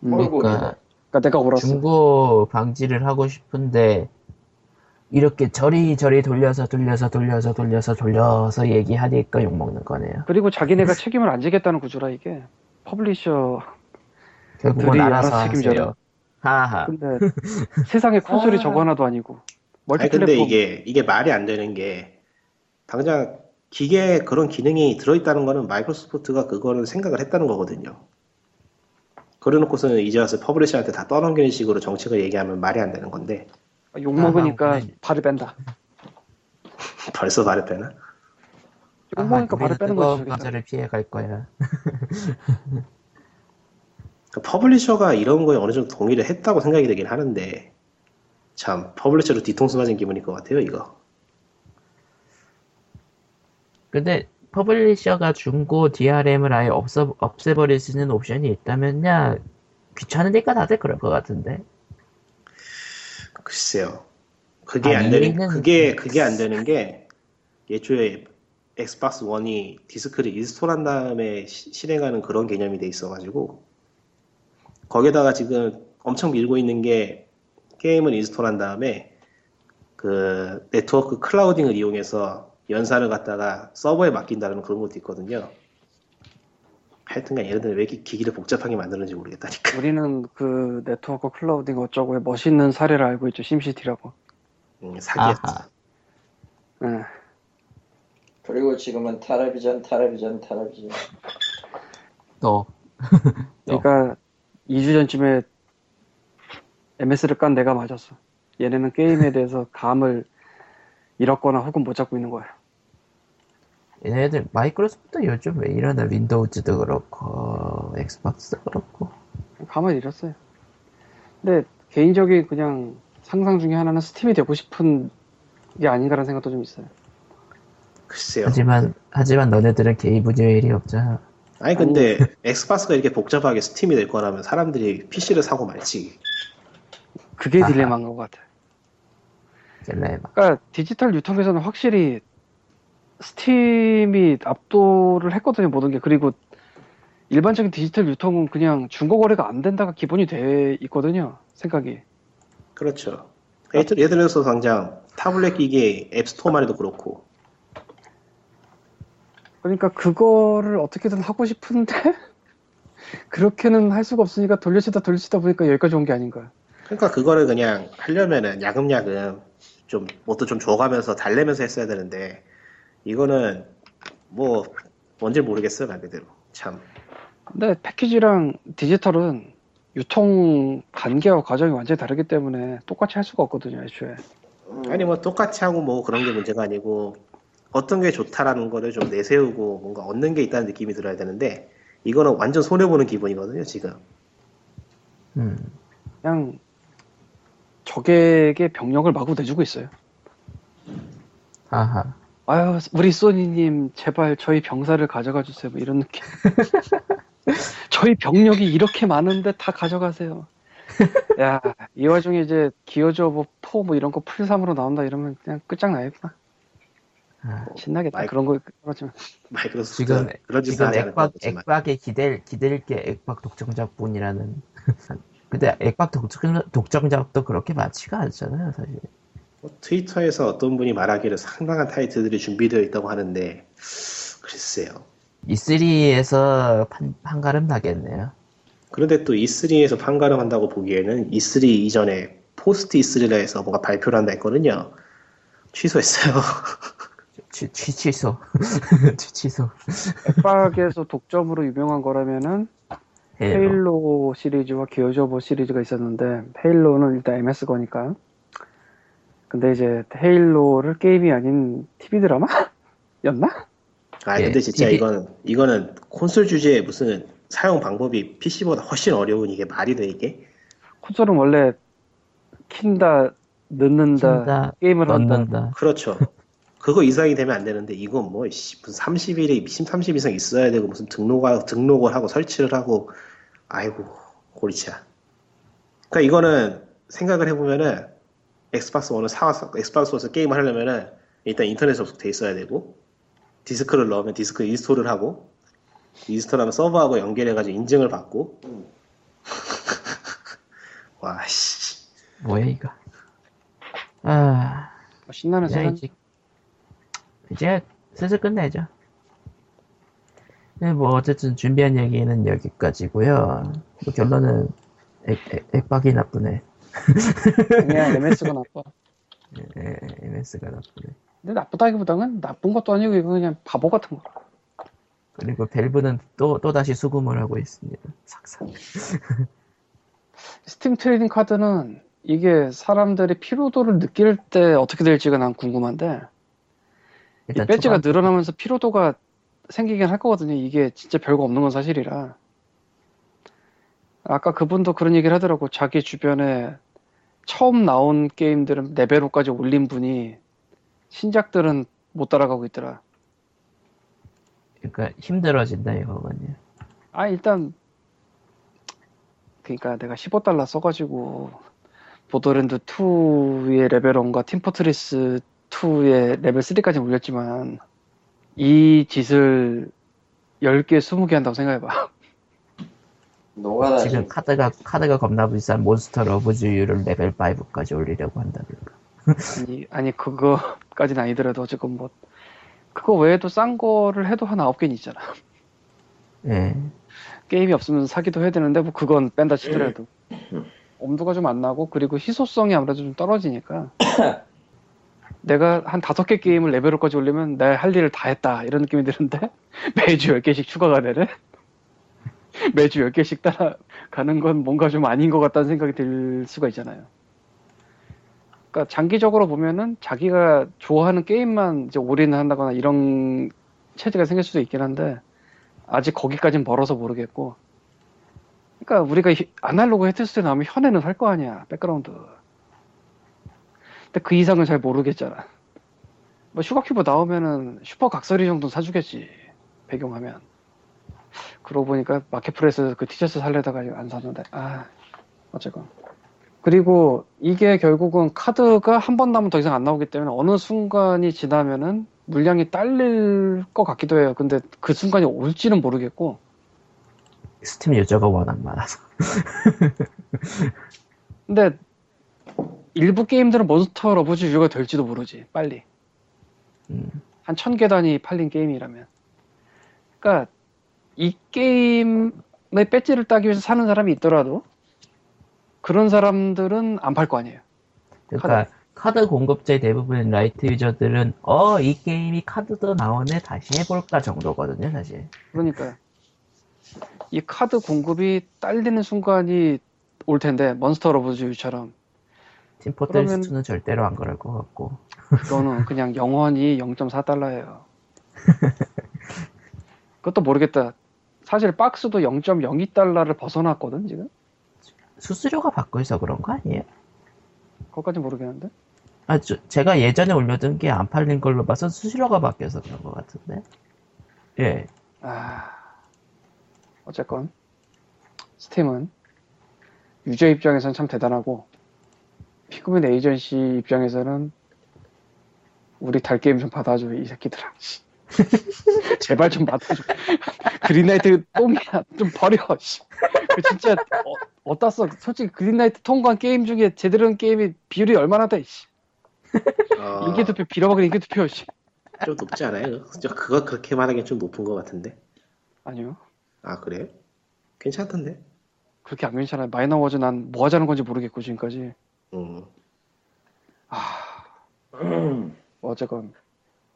음, 뭘 그러니까 그러니까 내가 옳았어. 중고 방지를 하고 싶은데 이렇게 저리저리 돌려서 돌려서 돌려서 돌려서 돌려서 얘기하니까 욕먹는 거네요. 그리고 자기네가 책임을 안 지겠다는 구조라 이게. publisher. 결국은 알아서. 하세요. 하하. 근데 세상에 콘솔이 아. 저거 하나도 아니고. 아니 근데. 이게 이게 말이 안 되는 게 당장 기계에 그런 기능이 들어있다는 거는 마이크로소프트가 그거는 생각을 했다는 거거든요. 그래놓고서는 이제 와서 publisher한테 다 떠넘기는 식으로 정책을 얘기하면 말이 안 되는 건데 욕 먹으니까 아, 그래. 발을 뺀다. 벌써 발을 빼나? 욕 먹으니까 발을 빼는 거지. 저기서. 과자를 피해 갈 거야. 그 publisher가 이런 거에 어느 정도 동의를 했다고 생각이 되긴 하는데 참 publisher로 뒤통수 맞은 기분일 것 같아요 이거. 근데 publisher가 중고 DRM을 아예 없어, 없애버릴 수 있는 옵션이 있다면야 귀찮으니까 다들 그럴 것 같은데. 글쎄요. 그게 아, 안 되는 이해는- 그게 그게 안 되는 게 애초에 엑스박스 원이 디스크를 인스톨한 다음에 시- 실행하는 그런 개념이 돼 있어가지고 거기다가 지금 엄청 밀고 있는 게 게임을 install한 다음에 그 네트워크 clouding을 이용해서 연산을 갖다가 서버에 맡긴다는 그런 것도 있거든요. 하여튼간 얘네들 왜 이렇게 기기를 복잡하게 만드는지 모르겠다니까. 우리는 그 네트워크 clouding 어쩌고의 멋있는 사례를 알고 있죠. 심시티라고. 음, 사기였어. 아하. 예. 그리고 지금은 텔레비전, 텔레비전, 텔레비전. 또. 그러니까 2주 전쯤에 MS를 깐 내가 맞았어. 얘네는 게임에 대해서 감을 잃었거나 혹은 못 잡고 있는 거야. 얘네들 마이크로소프트 요즘 왜 이러나 윈도우즈도 그렇고 엑스박스도 그렇고 감을 잃었어요. 근데 개인적인 그냥 상상 중에 하나는 스팀이 되고 싶은 게 아닌가라는 생각도 좀 있어요. 글쎄요. 하지만 하지만 너네들은 게이브 뉴웰이 없잖아 아니 근데 엑스박스가 이렇게 복잡하게 스팀이 될 거라면 사람들이 PC를 사고 말지. 그게. 딜레마인 것 같아. 딜레마 그러니까 디지털 유통에서는 확실히 스팀이 압도를 했거든요 모든 게. 그리고 일반적인 디지털 유통은 그냥 중고 거래가 안 된다가 기본이 돼 있거든요 생각이. 그렇죠. 예를, 예를 들어서 당장 타블렛 기기 앱스토어만 해도 그렇고. 그러니까 그거를 어떻게든 하고 싶은데 그렇게는 할 수가 없으니까 돌려치다 돌려치다 보니까 여기까지 온 게 아닌가. 그러니까 그거를 그냥 하려면은 야금야금 좀 뭣도 좀 줘가면서 달래면서 했어야 되는데 이거는 뭐 뭔지 모르겠어요 말 그대로. 참. 근데 패키지랑 디지털은 유통 단계와 과정이 완전히 다르기 때문에 똑같이 할 수가 없거든요 애초에. 아니 뭐 똑같이 하고 뭐 그런 게 문제가 아니고 어떤 게 좋다라는 거를 좀 내세우고 뭔가 얻는 게 있다는 느낌이 들어야 되는데 이거는 완전 손해 보는 기분이거든요 지금. 음. 그냥 적에게 병력을 마구 내주고 있어요. 하하 아유, 우리 소니님, 제발 저희 병사를 가져가 주세요. 뭐 이런 느낌. 저희 병력이 이렇게 많은데 다 가져가세요. 야, 이 와중에 이제 기어즈 뭐, 포, 뭐 이런 거 플3으로 나온다 이러면 그냥 끝장나겠구나. 아, 신나겠다. 마이크. 그런 거, 그렇지만. 마이크로소프트가 지금 그런 지금 액박 액박에 기댈 기댈 게 액박 독점작뿐이라는 근데 액박 독점 독점작도 그렇게 많지가 않잖아요 사실 뭐 트위터에서 어떤 분이 말하기를 상당한 타이틀들이 준비되어 있다고 하는데 글쎄요. E3에서 판, 판가름 나겠네요. 그런데 또 E3에서 판가름 한다고 보기에는 E3 이전에 포스트 E3라 해서 뭔가 발표를 한다 했거든요. 취소했어요. 취, 취, 취소. 취, 취소. 액박에서 독점으로 유명한 거라면은 헤일로. 헤일로 시리즈와 기어저 버 시리즈가 있었는데, 헤일로는 일단 MS 거니까. 근데 이제 헤일로를 게임이 아닌 TV 드라마? 였나? 아 예, 근데 진짜 이게- 이거는 이거는 콘솔 주제에 무슨 사용 방법이 PC보다 훨씬 어려운 이게 말이 돼 이게 콘솔은 원래 킨다, 넣는다, 킨다, 게임을 한다. 넣는다 그렇죠 그거 이상이 되면 안 되는데 이건 뭐 씨, 무슨 30일이 30 이상 있어야 되고 무슨 등록을 등록을 하고 설치를 하고 아이고 골치야 그러니까 이거는 생각을 해보면은 엑스박스 원을 사와서 엑스박스 원에서 게임을 하려면은 일단 인터넷 접속돼 있어야 되고 디스크를 넣으면 디스크 인스톨을 하고 인스톨하면 서버하고 연결해가지고 인증을 받고. 와씨. 뭐야 이거? 아. 뭐 신나는 세상. 이제 이제 슬슬 끝내죠. 네, 뭐 어쨌든 준비한 얘기는 여기까지고요. 뭐 결론은 액, 액, 액박이 나쁘네 아니야, MS가 나빠. 예, MS가 나쁘네 근데 나쁘다기보다는 나쁜 것도 아니고 이거 그냥 바보 같은 거. 그리고 Valve는 또, 또 다시 수금을 하고 있습니다. 삭삭. 스팀 trading card는 이게 사람들이 피로도를 느낄 때 어떻게 될지가 난 궁금한데 이 일단 배지가 초반- 늘어나면서 피로도가 생기긴 할 거거든요. 이게 진짜 별거 없는 건 사실이라. 아까 그분도 그런 얘기를 하더라고. 자기 주변에 처음 나온 게임들은 레벨5까지 올린 분이 신작들은 못 따라가고 있더라. 그러니까 힘들어진다 이거군요. 아 일단 그러니까 내가 15달러 써가지고 Borderlands 2의 레벨 1과 Team Fortress 2의 레벨 3까지 올렸지만 이 짓을 10개 20개 한다고 생각해봐 노가다지. 지금 카드가 카드가 겁나 비싼 Monster Loves You를 레벨 5까지 올리려고 한다니까. 아니, 아니 그거까지는 아니더라도 어쨌건 뭐 그거 외에도 싼 거를 해도 한 9개는 있잖아 예. 게임이 없으면 사기도 해야 되는데 뭐 그건 뺀다 치더라도 엄두가 좀 안 나고 그리고 희소성이 아무래도 좀 떨어지니까 내가 한 다섯 개 게임을 레벨업까지 올리면 내 할 일을 다 했다 이런 느낌이 드는데 매주 10개씩 추가가 되네 매주 10개씩 따라가는 건 뭔가 좀 아닌 것 같다는 생각이 들 수가 있잖아요. 그러니까 장기적으로 보면은 자기가 좋아하는 게임만 이제 올인을 한다거나 이런 체제가 생길 수도 있긴 한데 아직 거기까진 멀어서 모르겠고. 그러니까 우리가 히- Analogue Hate Story 나오면 현애는 살거 아니야 background. 근데 그 이상은 잘 모르겠잖아. 뭐 Sugar Cube 나오면은 슈퍼 각설이 정도 사주겠지 배경화면 그러고 보니까 marketplace에서 그 티셔츠 살려다가 안 샀는데 아 어쨌건. 그리고 이게 결국은 카드가 한 번 나오면 더 이상 안 나오기 때문에 어느 순간이 지나면은 물량이 딸릴 것 같기도 해요. 근데 그 순간이 올지는 모르겠고. 스팀 유저가 워낙 많아서. 근데 일부 게임들은 Monster Loves You가 될지도 모르지 빨리. 음, 한 천 개 단위 팔린 게임이라면. 그러니까 이 게임의 배지를 따기 위해서 사는 사람이 있더라도 그런 사람들은 안 팔 거 아니에요. 그러니까 카드 공급자의 대부분의 light user들은 어 이 게임이 카드도 나오네 다시 해볼까 정도거든요 사실. 그러니까 이 카드 공급이 딸리는 순간이 올 텐데 Monster Loves처럼 팀 포텐스 그러면- 2는 절대로 안 그럴 것 같고. 그거는 그냥 영원히 0.4달러예요. 그것도 모르겠다. 사실 박스도 0.02달러를 벗어났거든 지금. 수수료가 바뀌어서 그런 거 아니에요? 그것까지 모르겠는데. 아, 저- 제가 예전에 올려둔 게 안 팔린 걸로 봐서 수수료가 바뀌어서 그런 것 같은데. 예. 아 어쨌건 스팀은 유저 입장에서는 참 대단하고 Pigmin Agency 입장에서는 우리 달 게임 좀 받아줘 이 새끼들아. 씨. 제발 좀 받아줘. Greenlight 똥이야 좀 버려. 씨. 그 진짜 어, 어디다 써? 솔직히 Greenlight 통과한 게임 중에 제대로 된 게임이 비율이 얼마나 돼? 씨. 어, 인기 투표 빌어먹을 인기 투표. 씨. 좀 높지 않아요? 저 그거 그렇게 말하기엔 좀 높은 것 같은데. 아니요. 아 그래요? 괜찮던데. 그렇게 안 괜찮아요. Miner Wars 난 뭐 하자는 건지 모르겠고 지금까지. 음. 뭐 어쨌건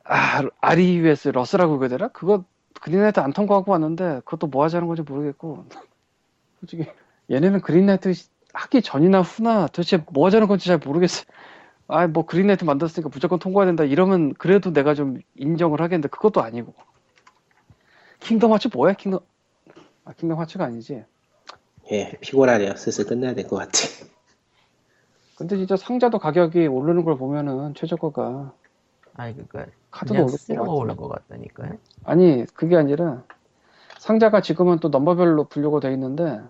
아 REUS 러스라고 되나? 그거 Greenlight 안 통과하고 왔는데 그것도 뭐 하자는 건지 모르겠고 솔직히 얘네는 Greenlight 하기 전이나 후나 도대체 뭐 하자는 건지 잘 모르겠어. 아 뭐 Greenlight 만들었으니까 무조건 통과해야 된다 이러면 그래도 내가 좀 인정을 하겠는데 그것도 아니고 Kingdom Hearts 뭐야 Kingdom 아 Kingdom Hearts가 아니지 예, 피곤하네요. 슬슬 끝내야 될 것 같아. 근데 진짜 상자도 가격이 오르는 걸 보면은 최저가가 아니, 그니까, 카드도 오를 것 같다니까요. 아니 그게 아니라 상자가 지금은 또 넘버별로 분류가 돼 있는데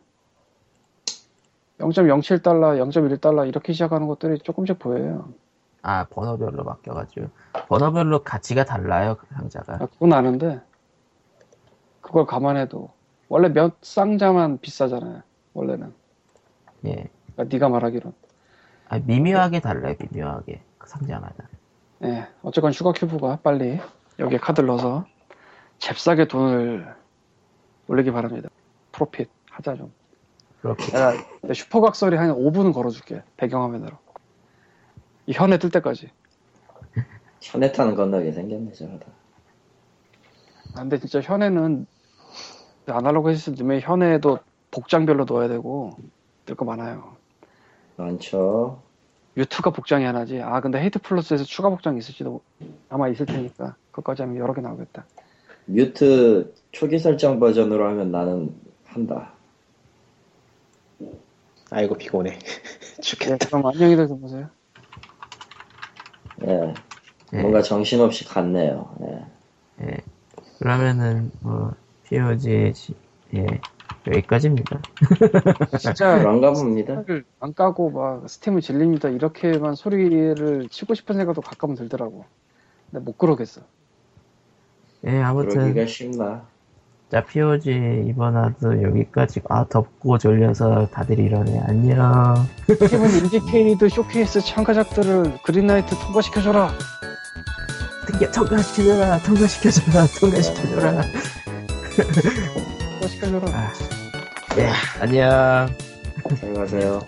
0.07달러, 0.1달러 이렇게 시작하는 것들이 조금씩 보여요. 아, 번호별로 바뀌어가지고. 번호별로 가치가 달라요, 그 상자가. 아, 그건 아는데 그걸 감안해도 원래 몇 상자만 비싸잖아요. 원래는. 예. 그러니까 네가 말하기론. 아, 미묘하게 달라요, 미묘하게. 그 상자마다. 예, 어쨌건 Sugar Cube가 빨리 여기에 카드를 넣어서 잽싸게 돈을 올리기 바랍니다. profit 하자 좀. 그렇게. 야, 내 슈퍼각설이 한 5분은 걸어줄게. 배경화면으로. 이 현에 뜰 때까지. 현에 타는 건너게 생겼네 저러다. 아, 근데 진짜 현에는 아날로그 넣으면 현에도 복장별로 넣어야 되고 뜰 거 많아요. 많죠. 뮤트가 복장이 하나지. 아 근데 헤이트 플러스에서 추가 복장이 있을지도 아마 있을 테니까 그것까지 하면 여러 개 나오겠다. 뮤트 초기 설정 버전으로 하면 나는 한다. 아이고 피곤해. 예, 죽겠다. 그럼 안녕히들 주무세요. 예. 예. 뭔가 정신없이 갔네요. 예. 예. 그러면은, 뭐, POG, 예. 여기까지입니다. 진짜 그런가 봅니다. 스팀을 안 까고 막 스팀을 질립니다. 이렇게만 소리를 치고 싶은 생각도 가끔은 들더라고. 근데 못 그러겠어. 예, 아무튼. 그러기가 쉽나. 자, POG 이번 화도 여기까지. 아, 덥고 졸려서 다들 이러네. 안녕. Steam은 IndieCade 쇼케이스 참가작들을 Greenlight 통과시켜줘라. 통과시켜줘라, 통과시켜줘라, 통과시켜줘라. 통과시켜줘라. 아, 예, 안녕. 잘 가세요.